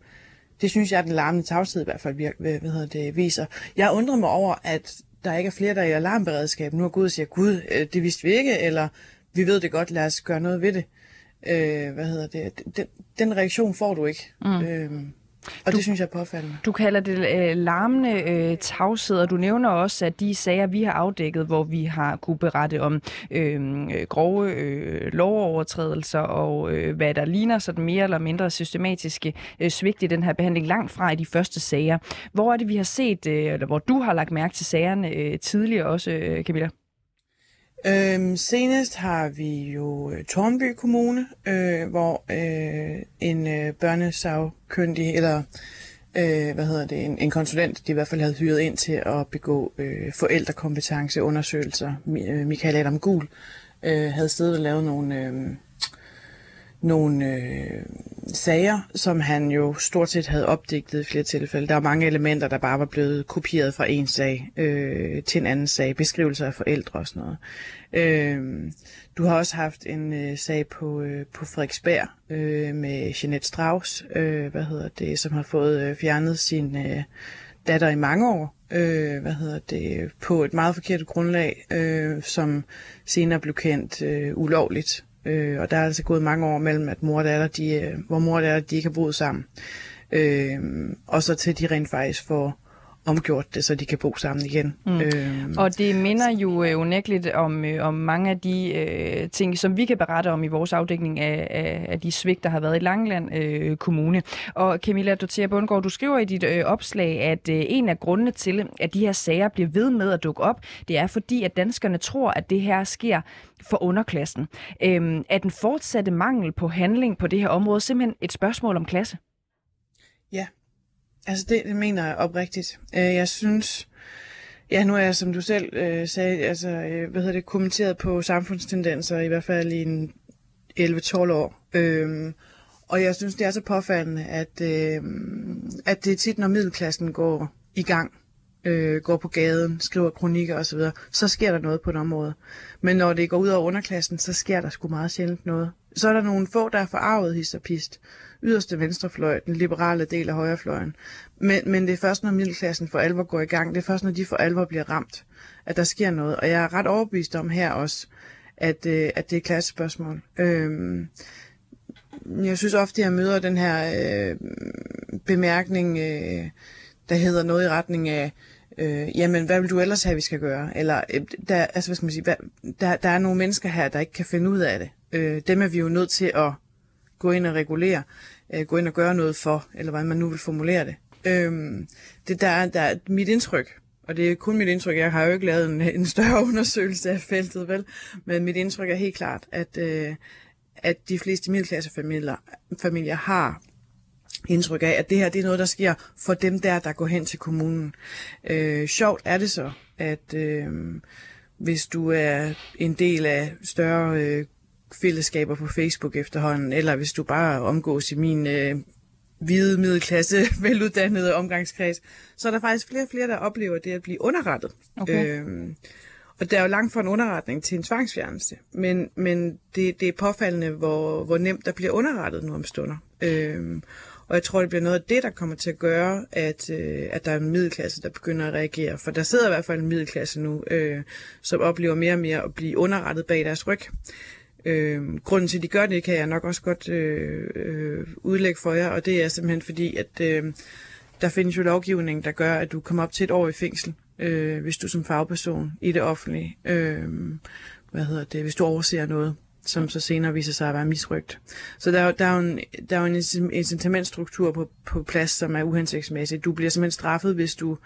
det synes jeg, at den larmende tavshed i hvert fald virker, hvad, hvad hedder det, viser. Jeg undrer mig over, at der ikke er flere, der er i alarmberedskab. Nu er Gud og siger, Gud, øh, det vidste vi ikke, eller vi ved det godt, lad os gøre noget ved det. Øh, hvad hedder det? Den, den reaktion får du ikke. Mm. Øhm, og du, det synes jeg er påfaldende. Du kalder det øh, larmende øh, tavshed, og du nævner også, at de sager, vi har afdækket, hvor vi har kunne berette om øh, grove øh, lovovertrædelser og øh, hvad der ligner sådan mere eller mindre systematiske øh, svigt i den her behandling, langt fra i de første sager. Hvor er det, vi har set, øh, eller hvor du har lagt mærke til sagerne øh, tidligere også, øh, Camilla? Øhm, senest har vi jo øh, Tornby Kommune, øh, hvor øh, en øh, børnesagkyndig, eller øh, hvad hedder det, en, en konsulent, de i hvert fald havde hyret ind til at begå øh, forældrekompetenceundersøgelser, øh, Michael Adam Gul, øh, havde stedet og lavet nogle, øh, nogle øh, sager, som han jo stort set havde opdigtet i flere tilfælde. Der var mange elementer, der bare var blevet kopieret fra en sag øh, til en anden sag, beskrivelser af forældre og sådan noget. Øh, du har også haft en øh, sag på, øh, på Frederiksberg øh, med Jeanette Strauss, øh, hvad hedder det, som har fået øh, fjernet sin øh, datter i mange år, øh, hvad hedder det, på et meget forkert grundlag, øh, som senere blev kendt øh, ulovligt. Øh, og der er altså gået mange år mellem, at mor og datter, de, øh, hvor mor og datter, de ikke har boet sammen. Øh, og så til de rent faktisk får omgjort det, så de kan bo sammen igen. Mm. Øhm. Og det minder jo øh, unægteligt om, øh, om mange af de øh, ting, som vi kan berette om i vores afdækning af, af, af de svigt, der har været i Langland øh, Kommune. Og Camilla Dotia Bundgaard, du skriver i dit øh, opslag, at øh, en af grundene til, at de her sager bliver ved med at dukke op, det er fordi, at danskerne tror, at det her sker for underklassen. Øhm, er den fortsatte mangel på handling på det her område simpelthen et spørgsmål om klasse? Ja, Altså det, det mener jeg oprigtigt. Øh, jeg synes, ja nu er jeg, som du selv øh, sagde, altså, øh, hvad hedder det, kommenteret på samfundstendenser, i hvert fald i en 11-12 år. Øh, og jeg synes, det er så påfaldende, at, øh, at det er tit, når middelklassen går i gang, øh, går på gaden, skriver kronikker osv., så, så sker der noget på et område. Men når det går ud over underklassen, så sker der sgu meget sjældent noget. Så er der nogle få, der er forarvet hist og pist yderste venstrefløj, den liberale del af højrefløjen. Men, men det er først, når middelklassen for alvor går i gang, det er først, når de for alvor bliver ramt, at der sker noget. Og jeg er ret overbevist om her også, at, øh, at det er et klassespørgsmål. Øhm, jeg synes ofte, jeg møder den her øh, bemærkning, øh, der hedder noget i retning af, øh, jamen, hvad vil du ellers have, vi skal gøre? Eller, øh, der, altså, hvad skal man sige, hvad, der, der er nogle mennesker her, der ikke kan finde ud af det. Øh, dem er vi jo nødt til at gå ind og regulere øh, gå ind og gøre noget for, eller hvordan man nu vil formulere det. Øhm, det der, der er mit indtryk, og det er kun mit indtryk, jeg har jo ikke lavet en, en større undersøgelse af feltet, vel? Men mit indtryk er helt klart, at, øh, at de fleste middelklassefamilier familier har indtryk af, at det her det er noget, der sker for dem der, der går hen til kommunen. Øh, sjovt er det så, at øh, hvis du er en del af større øh, fællesskaber på Facebook efterhånden, eller hvis du bare omgås i min øh, hvide middelklasse, veluddannede omgangskreds, så er der faktisk flere og flere, der oplever det at blive underrettet. Okay. Øhm, og der er jo langt fra en underretning til en tvangsfjernelse, men, men det, det er påfaldende, hvor, hvor nemt der bliver underrettet nu om stunder. Øhm, og jeg tror, det bliver noget af det, der kommer til at gøre, at, øh, at der er en middelklasse, der begynder at reagere. For der sidder i hvert fald en middelklasse nu, øh, som oplever mere og mere at blive underrettet bag deres ryg. Øh, grunden til, at de gør det, kan jeg nok også godt øh, øh, udlægge for jer, og det er simpelthen fordi, at øh, der findes jo lovgivning, der gør, at du kommer op til et år i fængsel, øh, hvis du som fagperson i det offentlige, øh, hvad hedder det, hvis du overser noget, som så senere viser sig at være misrygt. Så der, der, er jo en, der er jo en incitamentstruktur på, på plads, som er uhensigtsmæssig. Du bliver simpelthen straffet, hvis du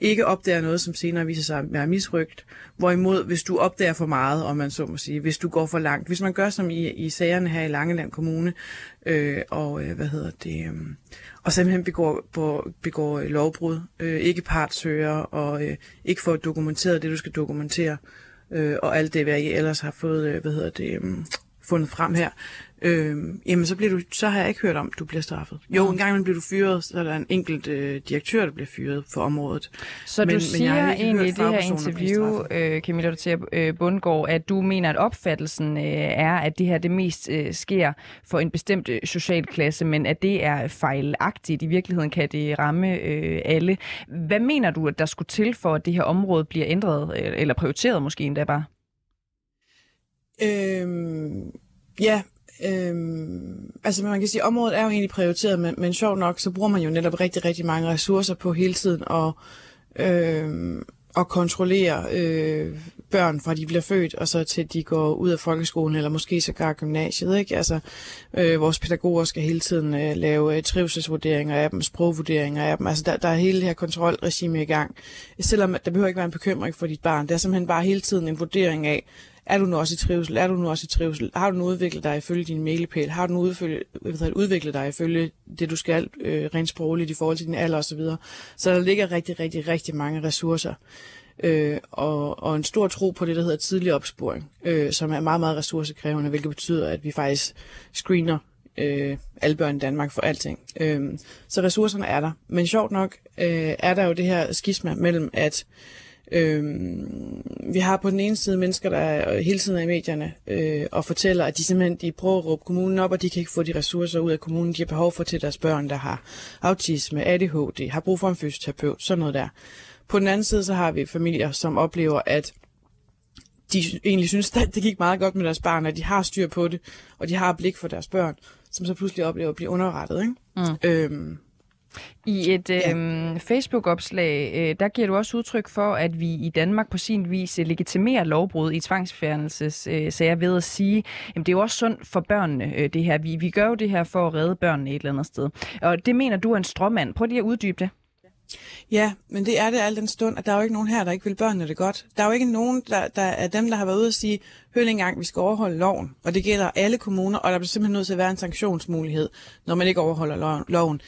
ikke opdager noget, som senere viser sig at være misrygt. Hvorimod, hvis du opdager for meget, om man så må sige, hvis du går for langt, hvis man gør som i, i sagerne her i Langeland Kommune, øh, og øh, hvad hedder det, øh, og simpelthen begår, begår lovbrud, øh, ikke partssøger, og øh, ikke får dokumenteret det, du skal dokumentere, øh, og alt det, hvad I ellers har fået, øh, hvad hedder det, øh, fundet frem her, øh, jamen så, bliver du, så har jeg ikke hørt om, at du bliver straffet. Jo, en gang bliver du fyret, så er der en enkelt øh, direktør, der bliver fyret for området. Så men, du siger men jeg egentlig i det her interview, øh, Camilla Dottir øh, Bundgaard, at du mener, at opfattelsen øh, er, at det her det mest øh, sker for en bestemt øh, social klasse, men at det er fejlagtigt. I virkeligheden kan det ramme øh, alle. Hvad mener du, at der skulle til for, at det her område bliver ændret, øh, eller prioriteret måske endda bare? Øhm, ja, øhm, altså man kan sige, at området er jo egentlig prioriteret, men, men sjovt nok, så bruger man jo netop rigtig, rigtig mange ressourcer på hele tiden at, øhm, at kontrollere øh, børn fra de bliver født, og så til de går ud af folkeskolen, eller måske sågar gymnasiet. Ikke? Altså, øh, vores pædagoger skal hele tiden øh, lave øh, trivselsvurderinger af dem, sprogvurderinger af dem. Altså, der, der er hele det her kontrolregime i gang. Selvom der behøver ikke være en bekymring for dit barn. Det er simpelthen bare hele tiden en vurdering af, er du nu også i trivsel? Er du nu også i trivsel? Har du nu udviklet dig ifølge din mailepæl? Har du nu udviklet, udviklet dig ifølge det, du skal øh, rent sprogligt i forhold til din alder osv.? Så, så der ligger rigtig, rigtig, rigtig mange ressourcer. Øh, og, og en stor tro på det, der hedder tidlig opsporing, øh, som er meget, meget ressourcekrævende, hvilket betyder, at vi faktisk screener øh, alle børn i Danmark for alting. Øh, så ressourcerne er der. Men sjovt nok øh, er der jo det her skisma mellem, at Øhm, vi har på den ene side mennesker, der er hele tiden er i medierne øh, og fortæller, at de simpelthen de prøver at råbe kommunen op, og de kan ikke få de ressourcer ud af kommunen, de har behov for til deres børn, der har autisme, ADHD, har brug for en fysioterapeut, sådan noget der. På den anden side, så har vi familier, som oplever, at de egentlig synes, at det gik meget godt med deres barn, at de har styr på det, og de har blik for deres børn, som så pludselig oplever at blive underrettet. Ikke? Mm. Øhm, i et ja. øhm, Facebook-opslag, øh, der giver du også udtryk for, at vi i Danmark på sin vis legitimerer lovbrud i tvangsfjernelsessager øh, ved at sige, at det er jo også sundt for børnene, øh, det her. Vi, vi gør jo det her for at redde børnene et eller andet sted. Og det mener du er en stråmand. Prøv lige at uddybe det. Ja, men det er det al den stund, at der er jo ikke nogen her, der ikke vil børnene det godt. Der er jo ikke nogen, der, der er dem, der har været ude og sige, hør en gang, vi skal overholde loven. Og det gælder alle kommuner, og der bliver simpelthen nødt til at være en sanktionsmulighed, når man ikke overholder loven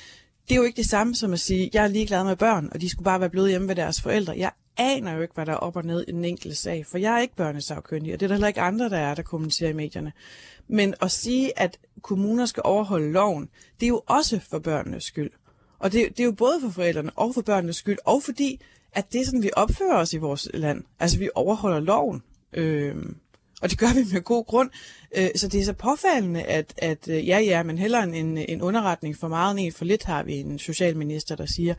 det er jo ikke det samme som at sige, jeg er ligeglad med børn, og de skulle bare være blevet hjemme ved deres forældre. Jeg aner jo ikke, hvad der er op og ned i den enkelte sag, for jeg er ikke børnesagkyndig, og det er der heller ikke andre, der er, der kommenterer i medierne. Men at sige, at kommuner skal overholde loven, det er jo også for børnenes skyld. Og det, det er jo både for forældrene og for børnenes skyld, og fordi, at det er sådan, vi opfører os i vores land. Altså, vi overholder loven. Øh, og det gør vi med god grund. Øh, så det er så påfaldende, at, at øh, ja, ja, men hellere en, en underretning for meget end en for lidt har vi en socialminister, der siger,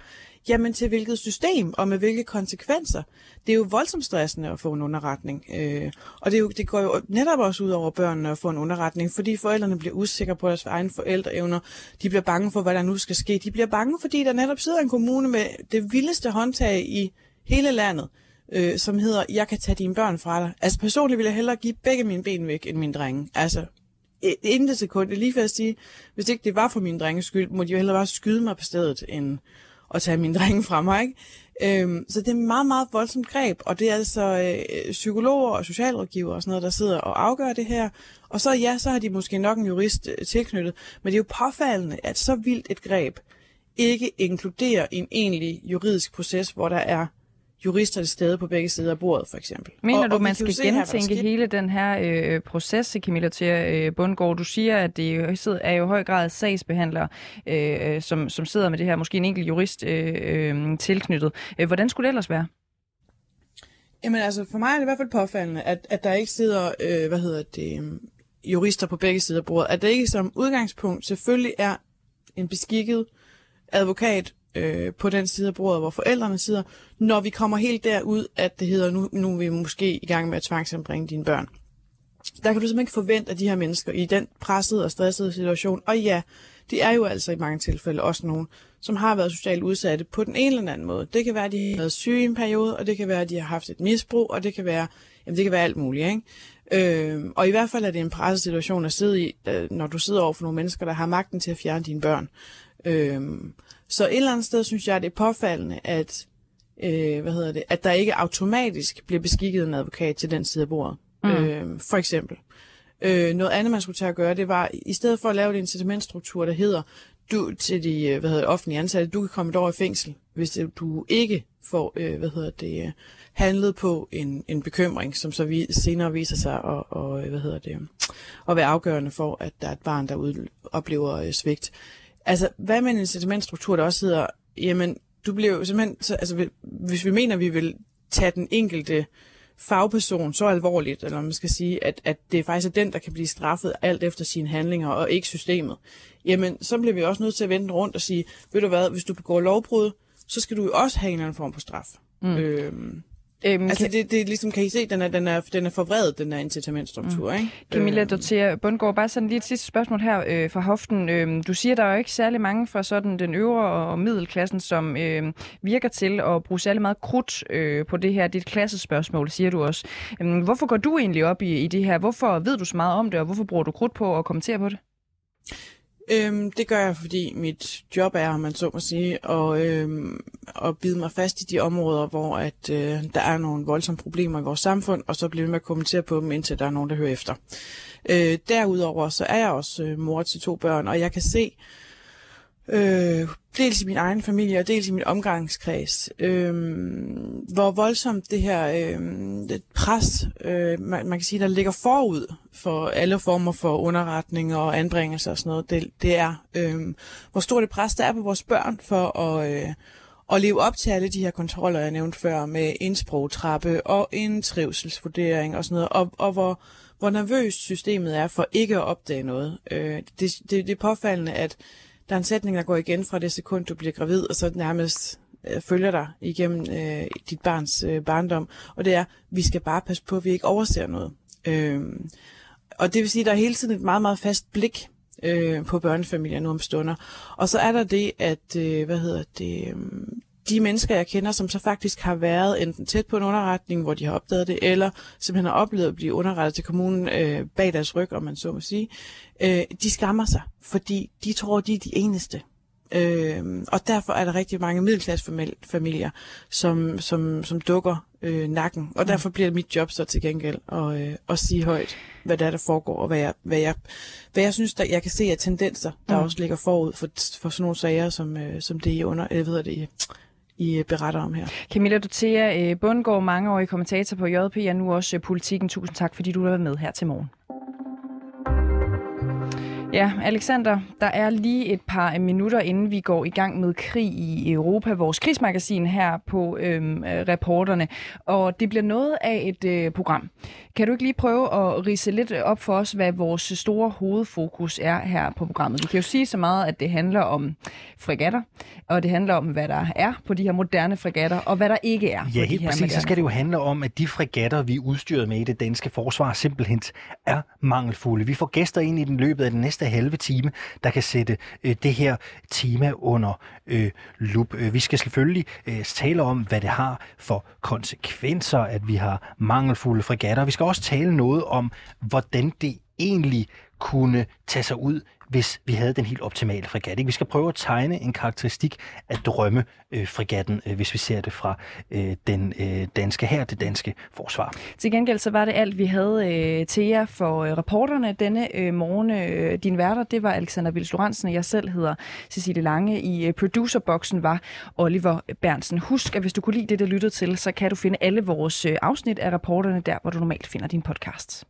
jamen til hvilket system og med hvilke konsekvenser. Det er jo voldsomt stressende at få en underretning. Øh, og det, er jo, det går jo netop også ud over børnene at få en underretning, fordi forældrene bliver usikre på deres egne forældreevner. De bliver bange for, hvad der nu skal ske. De bliver bange, fordi der netop sidder en kommune med det vildeste håndtag i hele landet øh, som hedder, jeg kan tage dine børn fra dig. Altså personligt vil jeg hellere give begge mine ben væk, end mine drenge. Altså, intet sekund. Det er lige for at sige, hvis ikke det var for min drenges skyld, må de jo hellere bare skyde mig på stedet, end at tage mine drenge fra mig. Ikke? Øhm, så det er meget, meget voldsomt greb, og det er altså øh, psykologer og socialrådgiver og sådan noget, der sidder og afgør det her. Og så ja, så har de måske nok en jurist øh, tilknyttet, men det er jo påfaldende, at så vildt et greb ikke inkluderer en egentlig juridisk proces, hvor der er jurister til stede på begge sider af bordet, for eksempel. Mener og, du, og man skal gentænke her, hele den her øh, proces, Camilla til øh, Bundgaard? Du siger, at det er jo i høj grad sagsbehandlere, øh, som, som sidder med det her, måske en enkelt jurist øh, øh, tilknyttet. Øh, hvordan skulle det ellers være? Jamen altså, for mig er det i hvert fald påfaldende, at, at der ikke sidder, øh, hvad hedder det, øh, jurister på begge sider af bordet. At der ikke som udgangspunkt selvfølgelig er en beskikket advokat øh, på den side af bordet, hvor forældrene sidder, når vi kommer helt derud, at det hedder, nu, nu er vi måske i gang med at tvangsanbringe dine børn. der kan du simpelthen ikke forvente, at de her mennesker i den pressede og stressede situation, og ja, det er jo altså i mange tilfælde også nogen, som har været socialt udsatte på den ene eller anden måde. Det kan være, at de har været syge i en periode, og det kan være, at de har haft et misbrug, og det kan være, jamen det kan være alt muligt, ikke? Øh, og i hvert fald er det en presset situation at sidde i, øh, når du sidder over for nogle mennesker, der har magten til at fjerne dine børn. Øh, så et eller andet sted synes jeg, det er påfaldende, at, øh, hvad hedder det, at der ikke automatisk bliver beskikket en advokat til den side af bordet. Mm. Øh, for eksempel. Øh, noget andet, man skulle tage at gøre, det var, i stedet for at lave en incitamentstruktur, der hedder, du til de øh, hvad hedder, det, offentlige ansatte, du kan komme et år i fængsel, hvis du ikke får øh, hvad hedder det, øh, handlet på en, en bekymring, som så vi, senere viser sig at, og, hvad hedder det, at være afgørende for, at der er et barn, der ud, oplever øh, svigt. Altså, hvad med en incitamentstruktur, der også hedder, jamen, du bliver jo simpelthen, så, altså, hvis vi mener, at vi vil tage den enkelte fagperson så alvorligt, eller man skal sige, at, at det faktisk er den, der kan blive straffet alt efter sine handlinger, og ikke systemet, jamen så bliver vi også nødt til at vende rundt og sige, ved du hvad, hvis du begår lovbrud, så skal du jo også have en eller anden form for straf. Mm. Øhm, Øhm, altså, kan... det, det ligesom, kan I se, den er, den er, den er forvredet, den her incitamentstruktur, mm. ikke? Camilla øhm. Dortea Bundgaard, bare sådan lige et sidste spørgsmål her øh, fra hoften. Øhm, du siger, der er jo ikke særlig mange fra sådan den øvre og middelklassen, som øh, virker til at bruge særlig meget krudt øh, på det her. Det er et klassespørgsmål, siger du også. Øhm, hvorfor går du egentlig op i, i det her? Hvorfor ved du så meget om det, og hvorfor bruger du krudt på at kommentere på det? Øhm, det gør jeg, fordi mit job er, om man så må sige, at, øhm, at bide mig fast i de områder, hvor at, øh, der er nogle voldsomme problemer i vores samfund, og så bliver vi med at kommentere på dem, indtil der er nogen, der hører efter. Øh, derudover så er jeg også øh, mor til to børn, og jeg kan se, øh, dels i min egen familie og dels i min omgangskreds, øh, hvor voldsomt det her øh, det pres, øh, man, man kan sige, der ligger forud for alle former for underretning og anbringelser og sådan noget, det, det er, øh, hvor stort det pres der er på vores børn for at, øh, at leve op til alle de her kontroller, jeg nævnte før, med en sprogtrappe og en trivselsvurdering og sådan noget, og, og hvor, hvor nervøst systemet er for ikke at opdage noget. Øh, det, det, det er påfaldende, at der er en sætning, der går igen fra det sekund, du bliver gravid, og så nærmest øh, følger dig igennem øh, dit barns øh, barndom. Og det er, vi skal bare passe på, at vi ikke overser noget. Øh, og det vil sige, at der er hele tiden et meget, meget fast blik øh, på børnefamilier nu om stunder. Og så er der det, at, øh, hvad hedder det, øh, de mennesker, jeg kender, som så faktisk har været enten tæt på en underretning, hvor de har opdaget det, eller simpelthen har oplevet at blive underrettet til kommunen øh, bag deres ryg, om man så må sige, øh, de skammer sig, fordi de tror, de er de eneste. Øh, og derfor er der rigtig mange middelklassefamilier, som, som, som dukker øh, nakken. Og mm. derfor bliver mit job så til gengæld at, øh, at sige højt, hvad der er, der foregår, og hvad jeg, hvad jeg, hvad jeg synes, der, jeg kan se af tendenser, der mm. også ligger forud for, for sådan nogle sager, som, øh, som det, I under, øh, ved det, i øh, beretter om her. Camilla Dotea øh, Bundgaard, mangeårig kommentator på JP, og nu også øh, Politikken. Tusind tak, fordi du har været med her til morgen. Ja, Alexander, der er lige et par minutter, inden vi går i gang med krig i Europa, vores krigsmagasin her på øhm, reporterne, og det bliver noget af et øh, program. Kan du ikke lige prøve at rise lidt op for os, hvad vores store hovedfokus er her på programmet? Vi kan jo sige så meget, at det handler om fregatter, og det handler om, hvad der er på de her moderne fregatter, og hvad der ikke er Ja, på de her præcis. Så skal det jo handle om, at de fregatter, vi er udstyret med i det danske forsvar, simpelthen er mangelfulde. Vi får gæster ind i den løbet af den næste halve time, der kan sætte øh, det her tema under øh, lup. Øh, vi skal selvfølgelig øh, tale om, hvad det har for konsekvenser, at vi har mangelfulde fregatter. Vi skal også tale noget om, hvordan det egentlig kunne tage sig ud, hvis vi havde den helt optimale fregat. Ikke? Vi skal prøve at tegne en karakteristik af drømmefregatten, øh, øh, hvis vi ser det fra øh, den øh, danske her, det danske forsvar. Til gengæld så var det alt, vi havde øh, til jer for øh, reporterne denne øh, morgen. Øh, din værter, det var Alexander Vils Lorentzen, og jeg selv hedder Cecilie Lange. I øh, producerboksen var Oliver Bernsen. Husk, at hvis du kunne lide det, der lyttede til, så kan du finde alle vores øh, afsnit af reporterne der, hvor du normalt finder din podcast.